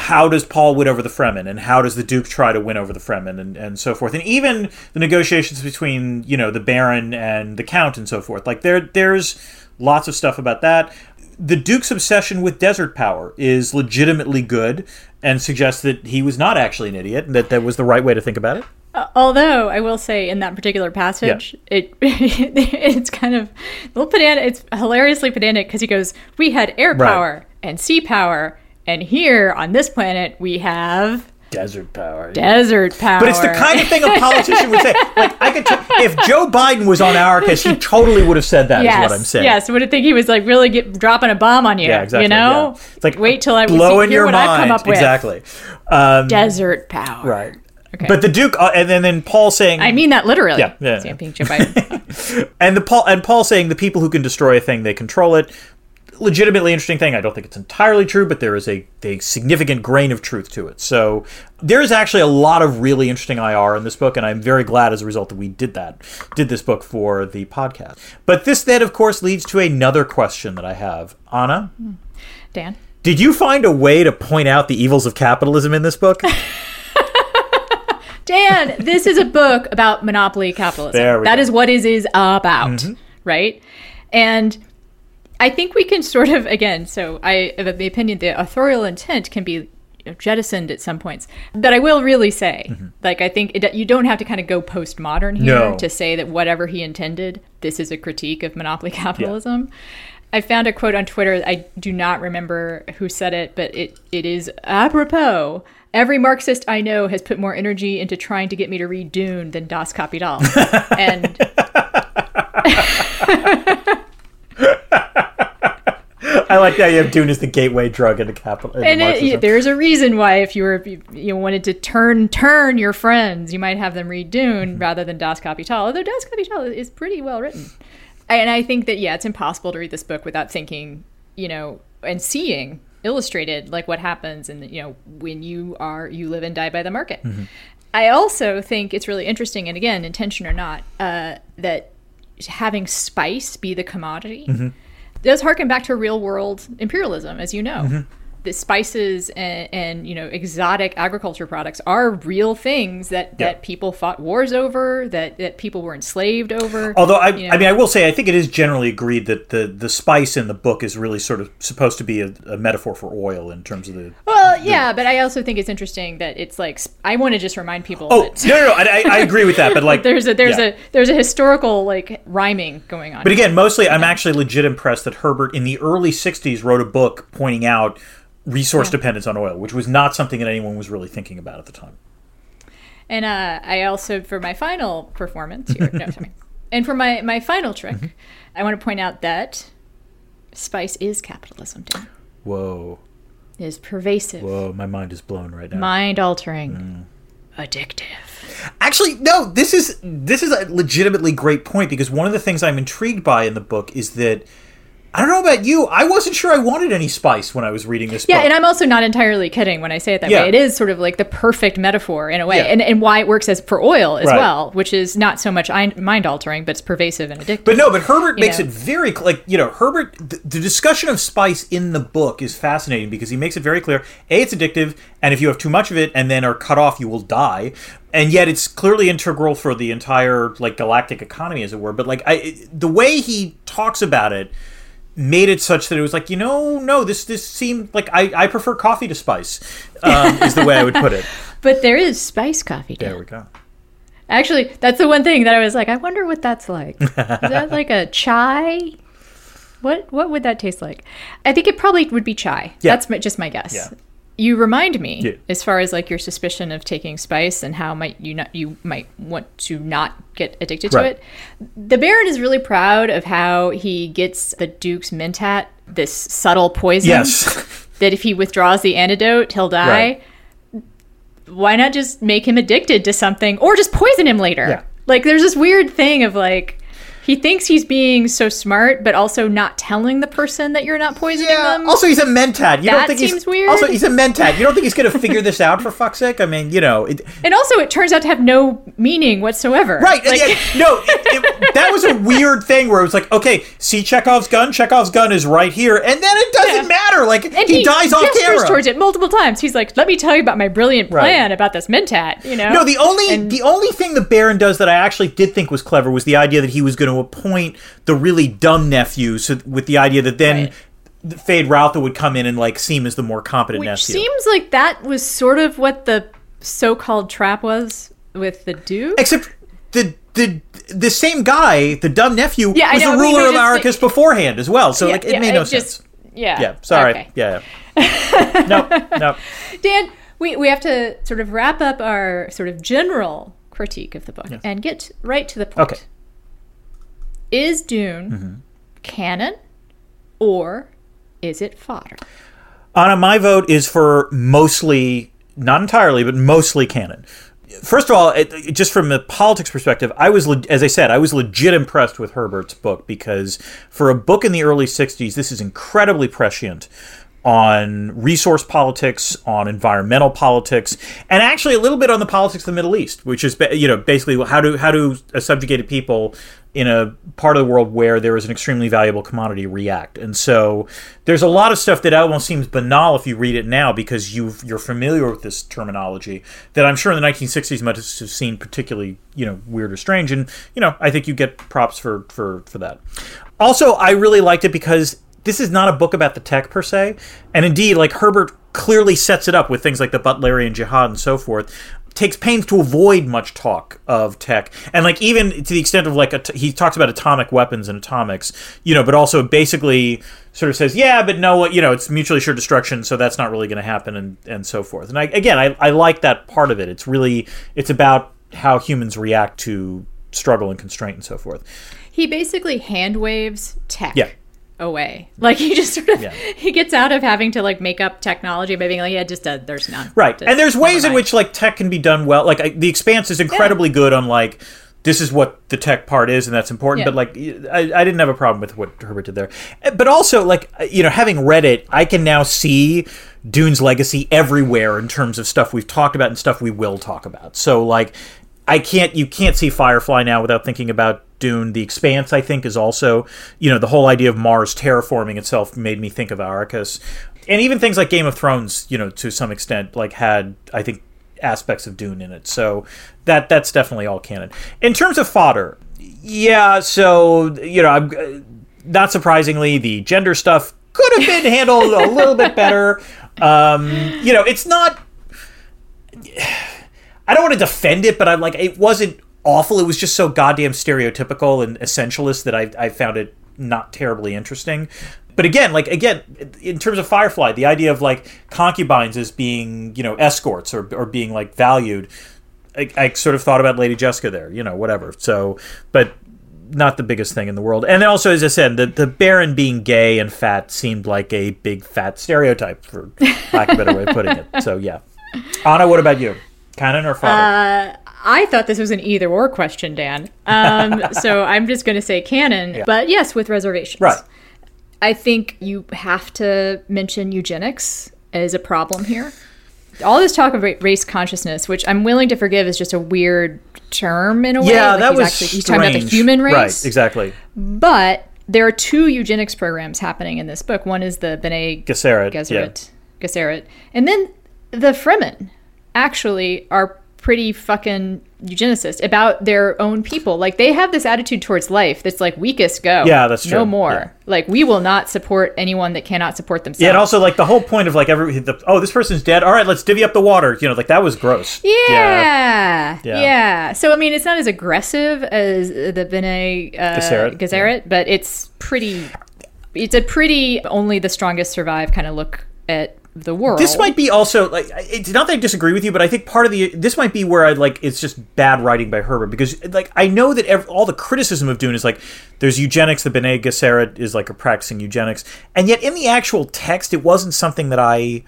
how does Paul win over the Fremen, and how does the Duke try to win over the Fremen, and, and so forth, and even the negotiations between you know the Baron and the Count and so forth. Like there, there's lots of stuff about that. The Duke's obsession with desert power is legitimately good, and suggests that he was not actually an idiot, and that that was the right way to think about it. Uh, although I will say, in that particular passage, yeah. it it's kind of a little pedantic. It's hilariously pedantic because he goes, "We had air power right. and sea power." And here on this planet, we have desert power. Desert power. But it's the kind of thing a politician would say. Like I could, t- if Joe Biden was on Arrakis, he totally would have said that. Yes, is what I'm saying. Yes, would have think he was like really get, dropping a bomb on you. Yeah, exactly. You know, yeah. it's like wait till I blow in your mind. I've come up with. Exactly. Um, desert power. Right. Okay. But the Duke, uh, and then, then Paul saying, "I mean that literally." Yeah, yeah. Biden. and the Paul and Paul saying, "The people who can destroy a thing, they control it." Legitimately interesting thing. I don't think it's entirely true, but there is a, a significant grain of truth to it. So there is actually a lot of really interesting IR in this book, and I'm very glad as a result that we did that, did this book for the podcast. But this then, of course, leads to another question that I have. Anna? Dan? Did you find a way to point out the evils of capitalism in this book? Dan, this is a book about monopoly capitalism. That go. is what is is about, mm-hmm. right? And I think we can sort of again. So I have the opinion the authorial intent can be jettisoned at some points. But I will really say, mm-hmm. like I think it, you don't have to kind of go postmodern here no. to say that whatever he intended, this is a critique of monopoly capitalism. Yeah. I found a quote on Twitter. I do not remember who said it, but it, it is apropos. Every Marxist I know has put more energy into trying to get me to read Dune than Das Kapital. and I like that you have Dune as the gateway drug into capital. and it, there's a reason why if you were you wanted to turn turn your friends, you might have them read Dune mm-hmm. rather than Das Kapital. Although Das Kapital is pretty well written. and I think that yeah, it's impossible to read this book without thinking, you know, and seeing illustrated like what happens and you know when you are you live and die by the market. I also think it's really interesting, and again, intention or not, uh, that having spice be the commodity does harken back to real world imperialism, as you know. Mm-hmm. The spices and, and you know exotic agriculture products are real things that, Yeah. that people fought wars over, that, that people were enslaved over. Although I, you know. I mean, I will say, I think it is generally agreed that the the spice in the book is really sort of supposed to be a, a metaphor for oil in terms of the. Well, yeah, but I also think it's interesting that it's like I want to just remind people Oh that no, no, no I, I agree with that, but like there's a there's yeah. a there's a historical like rhyming going on. But again, mostly I'm actually legit impressed that Herbert in the early 60s wrote a book pointing out resource dependence on oil, which was not something that anyone was really thinking about at the time. And uh, I also, for my final performance here, no, sorry. And for my, my final trick, Mm-hmm. I want to point out that spice is capitalism, Dan. Whoa, It is pervasive, whoa, my mind is blown right now. mind altering, Mm. addictive. Actually, no, this is this is a legitimately great point because one of the things I'm intrigued by in the book is that I don't know about you, I wasn't sure I wanted any spice when I was reading this book. Yeah, book. and I'm also not entirely kidding when I say it that Yeah. way. It is sort of like the perfect metaphor in a way, Yeah. and, and why it works as for oil as Right. well, which is not so much mind altering, but it's pervasive and addictive. But no, but Herbert You makes know. it very like you know Herbert. The, the discussion of spice in the book is fascinating because he makes it very clear: a, it's addictive, and if you have too much of it and then are cut off, you will die. And yet, it's clearly integral for the entire like galactic economy, as it were. But like I, the way he talks about it made it such that it was like you know no this this seemed like I, I prefer coffee to spice um, is the way I would put it. But there is spice coffee. There we go. Actually, that's the one thing that I was like, I wonder what that's like. Is that like a chai? What what would that taste like? I think it probably would be chai. Yeah. That's my, just my guess. Yeah. You remind me Yeah. as far as like your suspicion of taking spice and how might you not you might want to not get addicted to it. The Baron is really proud of how he gets the Duke's mentat, this subtle poison Yes. that if he withdraws the antidote, he'll die. Right. Why not just make him addicted to something or just poison him later? Yeah. Like there's this weird thing of like he thinks he's being so smart, but also not telling the person that you're not poisoning them. Also, he's a mentat. You That don't think seems he's, weird. Also, he's a mentat. You don't think he's going to figure this out for fuck's sake? I mean, you know, it, and also, it turns out to have no meaning whatsoever. right? Like, yet- no, it, it, that was a weird thing where it was like, okay, see Chekhov's gun. Chekhov's gun is right here, and then it doesn't Yeah. matter. Like and he, dies off gestures camera. towards it multiple times. He's like, "Let me tell you about my brilliant Right. plan about this mentat." You know? No, the only And- the only thing the Baron does that I actually did think was clever was the idea that he was going to appoint the really dumb nephew, so with the idea that then Right. Feyd-Rautha would come in and like seem as the more competent Which nephew. seems like that was sort of what the so-called trap was with the Duke. Except the the the same guy, the dumb nephew, Yeah, was know, the ruler of just- Arrakis beforehand as well. So Yeah, like it yeah, made no just- sense. Yeah. Yeah, sorry. Okay. Yeah. yeah. no, no. Dan, we, we have to sort of wrap up our sort of general critique of the book and get right to the point. Okay. Is Dune Mm-hmm. canon or is it fodder? Anna, my vote is for mostly, not entirely, but mostly canon. First of all, it, it- just from a politics perspective, I was, le- as I said, I was legit impressed with Herbert's book because for a book in the early '60s, this is incredibly prescient on resource politics, on environmental politics, and actually a little bit on the politics of the Middle East, which is you know basically how do how do a subjugated people in a part of the world where there is an extremely valuable commodity react. And so there's a lot of stuff that almost seems banal if you read it now because you've, you're familiar with this terminology that I'm sure in the 1960s might have seen particularly, you know, weird or strange. And, you know, I think you get props for, for, for that. Also, I really liked it because this is not a book about the tech per se. And indeed, like Herbert clearly sets it up with things like the Butlerian Jihad and so forth takes pains to avoid much talk of tech. And like even to the extent of like at- he talks about atomic weapons and atomics you know but also basically sort of says yeah but no you know it's mutually assured destruction so that's not really going to happen and and so forth. And I, again I, I like that part of it. It's really it's about how humans react to struggle and constraint and so forth. He basically hand waves tech. Yeah. Away. Like he just sort of Yeah. he gets out of having to like make up technology by being like, yeah, just uh, there's none. Right. Just and there's ways in which like tech can be done well. Like I, the Expanse is incredibly good on like this is what the tech part is and that's important Yeah. but like I, I didn't have a problem with what herbert did there but also like you know having read it i can now see dune's legacy everywhere in terms of stuff we've talked about and stuff we will talk about so like i can't you can't see firefly now without thinking about dune the expanse i think is also you know the whole idea of mars terraforming itself made me think of arrakis and even things like game of thrones you know to some extent like had i think aspects of Dune in it. So that that's definitely all canon. In terms of fodder, yeah. So you know, I'm, uh, not surprisingly, the gender stuff could have been handled a little bit better. Um, you know, it's not. I don't want to defend it, but I'm like, it wasn't awful. It was just so goddamn stereotypical and essentialist that I, I found it not terribly interesting. But again, like again, in terms of Firefly, the idea of like concubines as being you know escorts or or being like valued, I, I sort of thought about Lady Jessica there, you know, whatever. So, but not the biggest thing in the world. And also, as I said, the the Baron being gay and fat seemed like a big fat stereotype, for lack of a better way of putting it. So yeah, Anna, what about you? Canon or father? Uh, I thought this was an either or question, Dan. Um, so I'm just going to say canon, but yes, with reservations. right. I think you have to mention eugenics as a problem here. All this talk of race consciousness, which I'm willing to forgive, is just a weird term in a way. Yeah, Like, that he's was actually he's talking about the human race. Right, exactly. But there are two eugenics programs happening in this book. One is the Bene Gesserit. Gesserit, Gesserit, and then the Fremen actually are pretty fucking eugenicist about their own people. Like they have this attitude towards life that's like weakest go. Yeah, that's No more. Yeah. Like we will not support anyone that cannot support themselves. Yeah, and also like the whole point of like every the, oh this person's dead. All right, let's divvy up the water. You know, like that was gross. Yeah, Yeah. yeah, yeah. So I mean, it's not as aggressive as the Bene uh, Gesserit, Gesserit, but it's pretty. It's a pretty only the strongest survive kind of look at the world. This might be also like it's not that I disagree with you, but I think part of the this might be where I like it's just bad writing by Herbert because like I know that ev all the criticism of Dune is like there's eugenics. The Bene Gesserit is like a practicing eugenics, and yet in the actual text, it wasn't something that I.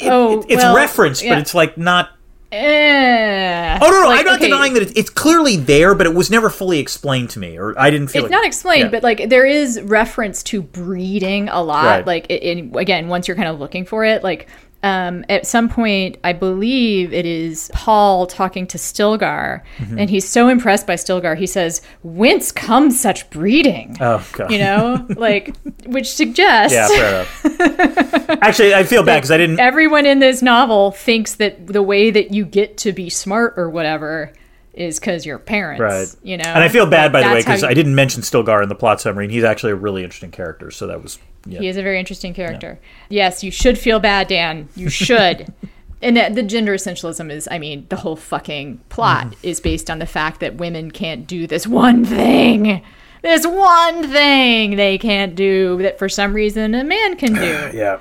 It, Oh, it- it's well, referenced, yeah. but it's like not. Eh. Oh no, no, Like, I'm not okay, denying that it, it's clearly there, but it was never fully explained to me, or I didn't feel It's it- not explained, yeah. but like there is reference to breeding a lot. Right. Like it, in, again, once you're kind of looking for it, like um, at some point, I believe it is Paul talking to Stilgar, Mm-hmm. and he's so impressed by Stilgar, he says, "Whence comes such breeding?" Oh god. You know, like which suggests Yeah, fair enough. Actually, I feel bad because I didn't. everyone in this novel thinks that the way that you get to be smart or whatever is because your parents, Right. You know, And I feel bad, by the way, because you- I didn't mention Stilgar in the plot summary, and he's actually a really interesting character. So that was yeah. He is a very interesting character. Yes, you should feel bad, Dan. You should. and the gender essentialism is, I mean, the whole fucking plot Mm-hmm. is based on the fact that women can't do this one thing. This one thing they can't do that for some reason a man can do. yeah.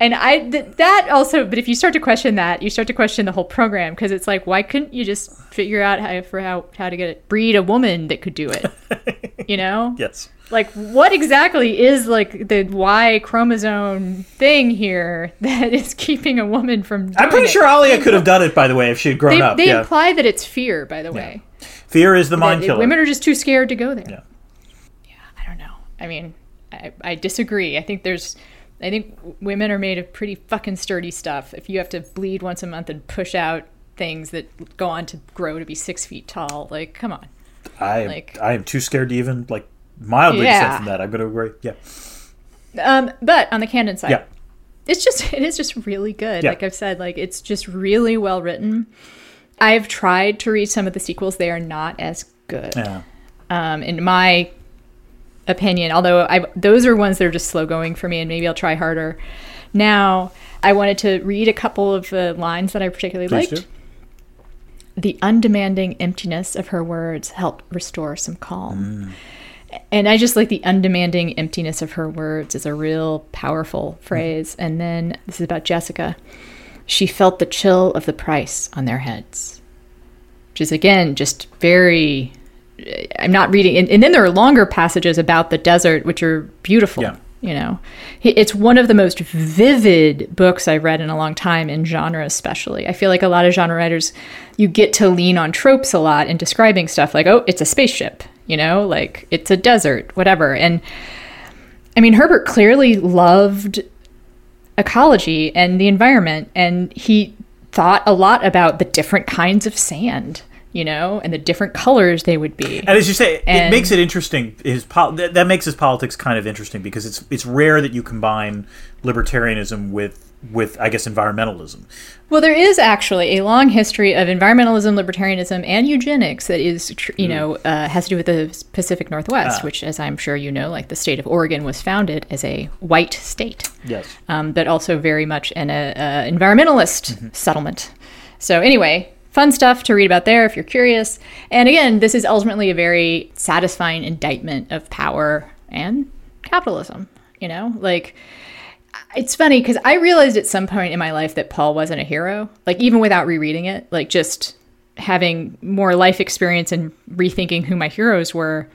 And I th- that also, but if you start to question that, you start to question the whole program because it's like, why couldn't you just figure out how for how how to get it, breed a woman that could do it? you know? Yes. like what exactly is like the Y chromosome thing here that is keeping a woman from doing I'm pretty it? sure Alia could have done it, by the way, if she had grown they, up. they yeah. imply that it's fear by the way Fear is the mind That killer. women are just too scared to go there Yeah. Yeah, i don't know i mean I, I disagree i think there's i think women are made of pretty fucking sturdy stuff if you have to bleed once a month and push out things that go on to grow to be six feet tall like come on I am, like- I am too scared to even like mildly Yeah. dissent from that. I'm going to agree. Yeah. Um, but on the canon side, Yeah. it's just it is just really good. Yeah. Like I've said, like it's just really well written. I've tried to read some of the sequels; they are not as good, Yeah. um, in my opinion. Although I those are ones that are just slow going for me, and maybe I'll try harder. Now, I wanted to read a couple of the lines that I particularly Please liked. do. The undemanding emptiness of her words helped restore some calm. Mm. And I just like the undemanding emptiness of her words is a real powerful phrase. And then this is about Jessica. She felt the chill of the price on their heads, which is again just very. Uh, I'm not reading, and, and then there are longer passages about the desert, which are beautiful. Yeah. You know, it's one of the most vivid books I've read in a long time in genre, especially. I feel like a lot of genre writers, you get to lean on tropes a lot in describing stuff like, oh, it's a spaceship, you know, like it's a desert, whatever. And I mean, Herbert clearly loved ecology and the environment, and he thought a lot about the different kinds of sand, you know, and the different colors they would be. And as you say, it makes it interesting. His pol- that, that makes his politics kind of interesting because it's it's rare that you combine libertarianism with with I guess environmentalism. Well, there is actually a long history of environmentalism, libertarianism, and eugenics that is, tr- you know, uh, has to do with the Pacific Northwest, which, as I'm sure you know, like the state of Oregon was founded as a white state, Yes. um, but also very much an uh, environmentalist settlement. So, anyway, fun stuff to read about there if you're curious. And again, this is ultimately a very satisfying indictment of power and capitalism. You know, like it's funny because I realized at some point in my life that Paul wasn't a hero. Like even without rereading it, like just having more life experience and rethinking who my heroes were.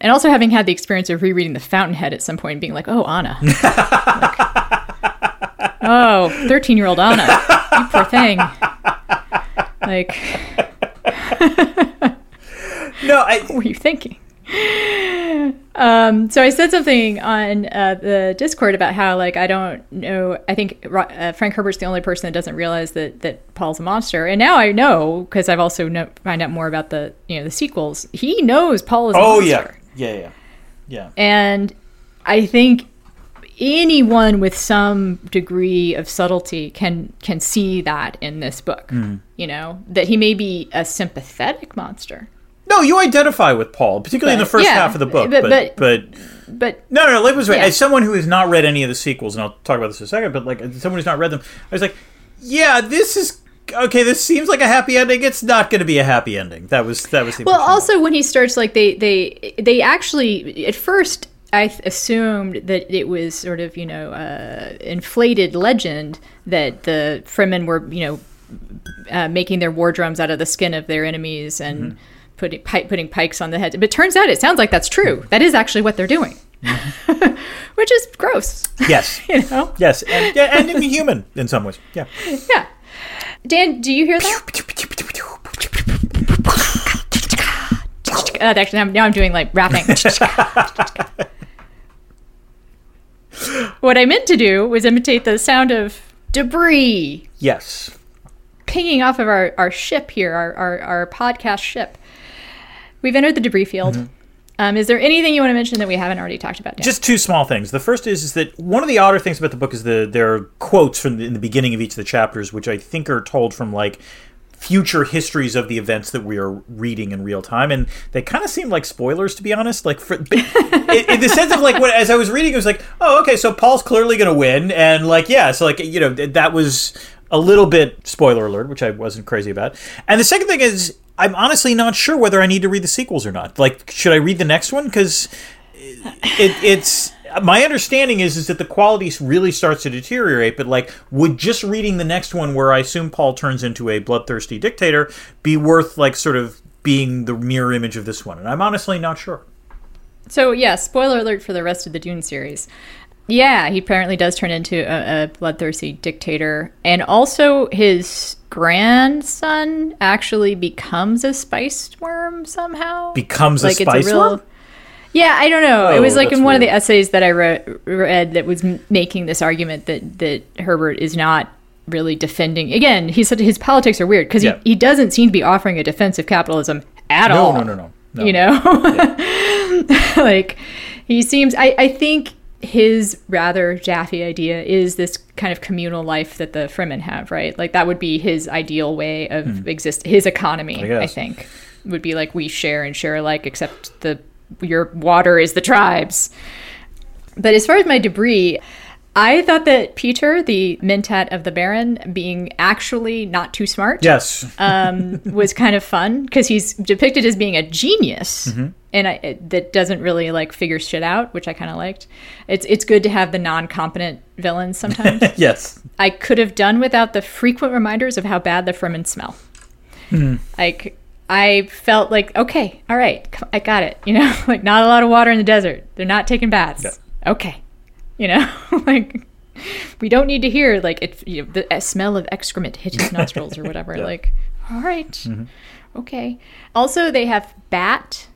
And also having had the experience of rereading The Fountainhead at some point and being like, oh, Anna. Like, oh, 13 year old Anna. You poor thing. Like, No, I, what were you thinking? Um, so I said something on uh, the Discord about how, like, I don't know. I think uh, Frank Herbert's the only person that doesn't realize that that Paul's a monster, and now I know because I've also know, find out more about the you know the sequels. He knows Paul is. A oh monster. yeah, yeah, yeah, yeah. And I think anyone with some degree of subtlety can can see that in this book. Hmm. You know that he may be a sympathetic monster, No, you identify with Paul, particularly in the first yeah, half of the book. but- But but, but but no, no, Lip was right. Yeah. As someone who has not read any of the sequels, and I'll talk about this in a second, but like someone who's not read them, I was like, yeah, this is okay. This seems like a happy ending. It's not going to be a happy ending. That was that was the Well, also when he starts, like they they they actually at first I th- assumed that it was sort of you know uh, inflated legend that the Fremen were you know uh, making their war drums out of the skin of their enemies and Mm-hmm. putting pi- putting pikes on the head. But it turns out it sounds like that's true. That is actually what they're doing, which is gross. yes, You know? yes, and, yeah, and human in some ways. Yeah. Yeah. Dan, do you hear that? Uh, actually, now, now I'm doing like rapping. What I meant to do was imitate the sound of debris Yes. pinging off of our, our ship here, our, our, our podcast ship. We've entered the debris field. Um, is there anything you want to mention that we haven't already talked about? Dan? Just two small things. The first is, is that one of the odder things about the book is the there are quotes from the, in the beginning of each of the chapters, which I think are told from like future histories of the events that we are reading in real time, and they kind of seem like spoilers, to be honest. Like for, in, in the sense of like when as I was reading, it was like, oh, okay, so Paul's clearly going to win, and like yeah, so like you know th- that was a little bit spoiler alert, which I wasn't crazy about. And the second thing is, I'm honestly not sure whether I need to read the sequels or not. Like, should I read the next one? Because it, it's my understanding is is that the quality really starts to deteriorate. But like, would just reading the next one, where I assume Paul turns into a bloodthirsty dictator, be worth like sort of being the mirror image of this one? And I'm honestly not sure. So yeah, spoiler alert for the rest of the Dune series. Yeah, he apparently does turn into a, a bloodthirsty dictator, and also his grandson actually becomes a spiced worm somehow. Becomes a like it's spice a real. worm? Yeah, I don't know. it Oh, was like in one of the essays that I re- read that was m- making this argument that that Herbert is not really defending. Again, he said his politics are weird because Yeah. he, he doesn't seem to be offering a defense of capitalism at No, all no, no, no, no. you know like he seems I, I think his rather jaffe idea is this kind of communal life that the fremen have right like that would be his ideal way of hmm. exist his economy I, guess. think would be like we share and share alike except the your water is the tribes but as far as my debris I thought that Piter, the mentat of the Baron, being actually not too smart, Yes. um, was kind of fun because he's depicted as being a genius, Mm-hmm. and I, it, that doesn't really like figure shit out, which I kind of liked. It's it's good to have the non-competent villains sometimes. yes. I could have done without the frequent reminders of how bad the Fremen smell. Hmm. Like I felt like okay, all right, I got it. You know, like not a lot of water in the desert. They're not taking baths. Okay, You know, like we don't need to hear like it. You know, the uh, smell of excrement hit his nostrils or whatever. Like, all right, okay. Also, they have bat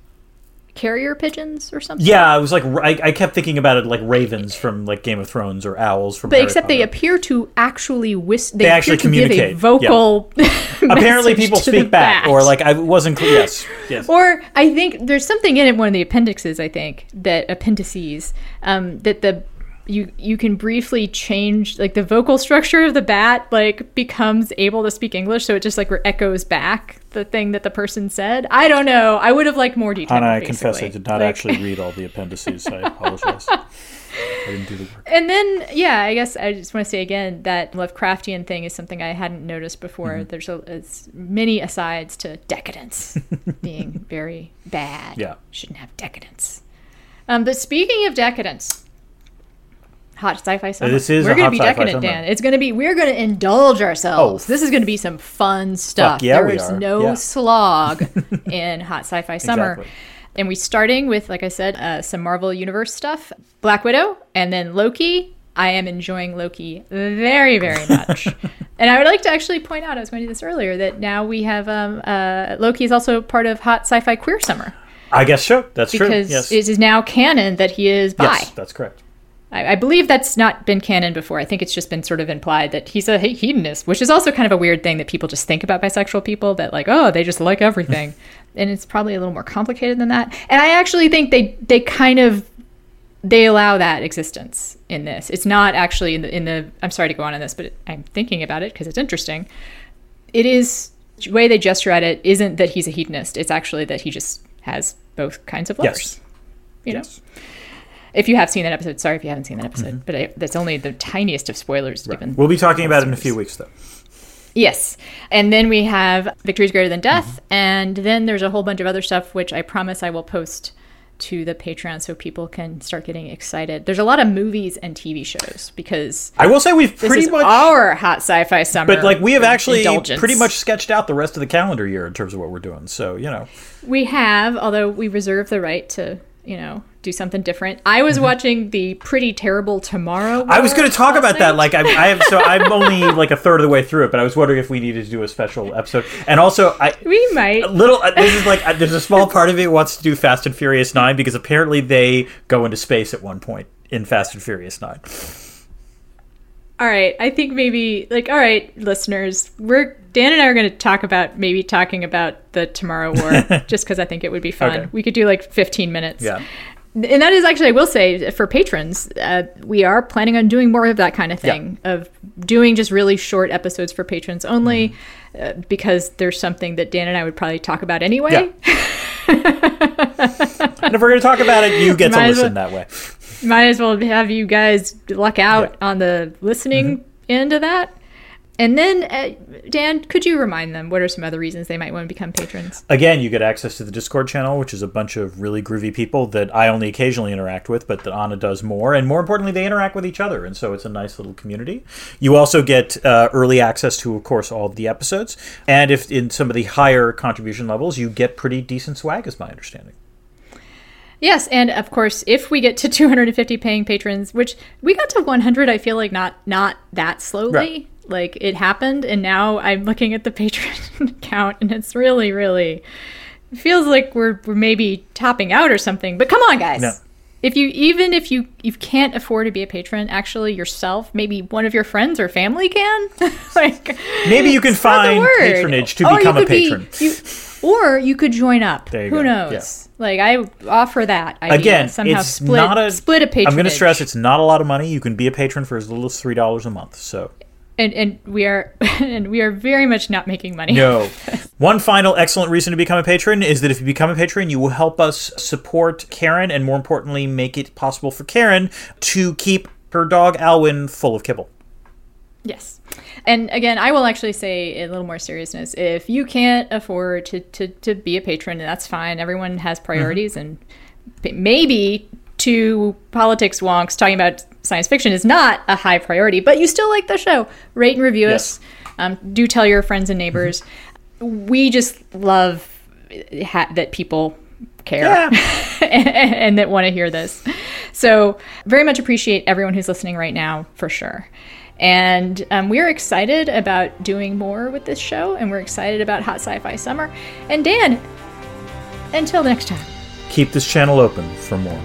carrier pigeons or something. Yeah, I was like, I, I kept thinking about it like ravens from like Game of Thrones or owls from. But Harry except they appear to actually whis- they, They actually appear to give communicate, vocal. apparently people speak back, bat. or like I wasn't clear. Yes, yes. Or I think there's something in it, one of the appendixes, I think, that appendices, um, that the you you can briefly change like the vocal structure of the bat like becomes able to speak English, so it just like echoes back the thing that the person said. I don't know. I would have liked more detail. Hannah, I confess I did not Like- actually read all the appendices. I apologize. I didn't do the work. And then, yeah, I guess I just want to say again that Lovecraftian thing is something I hadn't noticed before. Mm-hmm. There's a many asides to decadence being very bad. Yeah. shouldn't have decadence. Um, but speaking of decadence, hot sci-fi summer. This is we're gonna be sci-fi decadent, summer. Dan. It's gonna be. We're gonna indulge ourselves. Oh. This is gonna be some fun stuff. yeah, There's are. no Yeah. slog in hot sci-fi summer. Exactly. And we starting with, like I said, uh, some Marvel Universe stuff, Black Widow, and then Loki. I am enjoying Loki very, very much. and I would like to actually point out, I was going to do this earlier, that now we have um, uh, Loki is also part of Hot Sci-Fi Queer Summer I guess so. That's true. because Yes. it is now canon that he is bi. yes, that's correct. I, I believe that's not been canon before. I think it's just been sort of implied that he's a hedonist, which is also kind of a weird thing that people just think about bisexual people that like, oh, they just like everything. and it's probably a little more complicated than that. And I actually think they they kind of they allow that existence in this. It's not actually in the in the I'm sorry to go on in this, but I'm thinking about it because it's interesting. It is the way they gesture at it isn't that he's a hedonist. It's actually that he just has both kinds of lovers. Yes. You know? If you have seen that episode, sorry if you haven't seen that episode, mm-hmm. but I, that's only the tiniest of spoilers given. We'll be talking about it in a few weeks, though. Yes. And then we have "Victories Greater Than Death, mm-hmm. and then there's a whole bunch of other stuff which I promise I will post to the Patreon so people can start getting excited. There's a lot of movies and TV shows because I will say we've this pretty is much, our hot sci-fi summer. but like we have actually indulgence. pretty much sketched out the rest of the calendar year in terms of what we're doing. So you know, We have, although we reserve the right to, you know, do something different. I was watching the Pretty Terrible Tomorrow. Mm-hmm. I was going to talk about that. Like I, I have, so I'm only like a third of the way through it, but I was wondering if we needed to do a special episode. And also, I we might. little uh, this is like uh, there's a small part of me wants to do Fast and Furious Nine because apparently they go into space at one point in Fast and Furious Nine. All right, I think maybe like all right, listeners, we're Dan and I are going to talk about maybe talking about the Tomorrow War just because I think it would be fun. Okay. We could do like 15 minutes. Yeah. And that is actually, I will say, for patrons, uh, we are planning on doing more of that kind of thing, of doing just really short episodes for patrons only, Mm-hmm. uh, because there's something that Dan and I would probably talk about anyway. Yeah. And if we're going to talk about it, you get to Might as listen well- that way. Might as well have you guys luck out Yeah. on the listening Mm-hmm. end of that. And then, uh, Dan, could you remind them what are some other reasons they might want to become patrons? Again, you get access to the Discord channel, which is a bunch of really groovy people that I only occasionally interact with, but that Ana does more. And more importantly, they interact with each other. And so it's a nice little community. You also get uh, early access to, of course, all of the episodes. And if in some of the higher contribution levels, you get pretty decent swag, is my understanding. Yes, and of course, if we get to 250 paying patrons, which we got to 100, I feel like not not that slowly. Right. Like it happened, and now I'm looking at the patron count, and it's really, really feels like we're we're maybe topping out or something. But come on, guys. No. If you even if you you can't afford to be a patron, actually yourself, maybe one of your friends or family can. like Maybe you can find patronage to oh, Or become a could be- patron. you- or you could join up. There you Who go. knows? Like I offer that idea. Again, somehow it's split not a split a patronage. I'm going to stress it's not a lot of money. You can be a patron for as little as three dollars a month. So and and we are and we are very much not making money. no. One final excellent reason to become a patron is that if you become a patron, you will help us support Karen, and more importantly, make it possible for Karen to keep her dog Alwyn full of kibble. Yes. And again, I will actually say a little more seriousness. If you can't afford to, to, to be a patron, that's fine. Everyone has mm-hmm. priorities, and maybe two politics wonks talking about science fiction is not a high priority, but you still like the show. Rate and review Yes. us. Um, do tell your friends and neighbors. We just love ha- that people care Yeah. and that want to hear this. So, very much appreciate everyone who's listening right now, for sure. And um, we're excited about doing more with this show, and we're excited about Hot Sci Fi Summer. And Dan, until next time. Keep this channel open for more.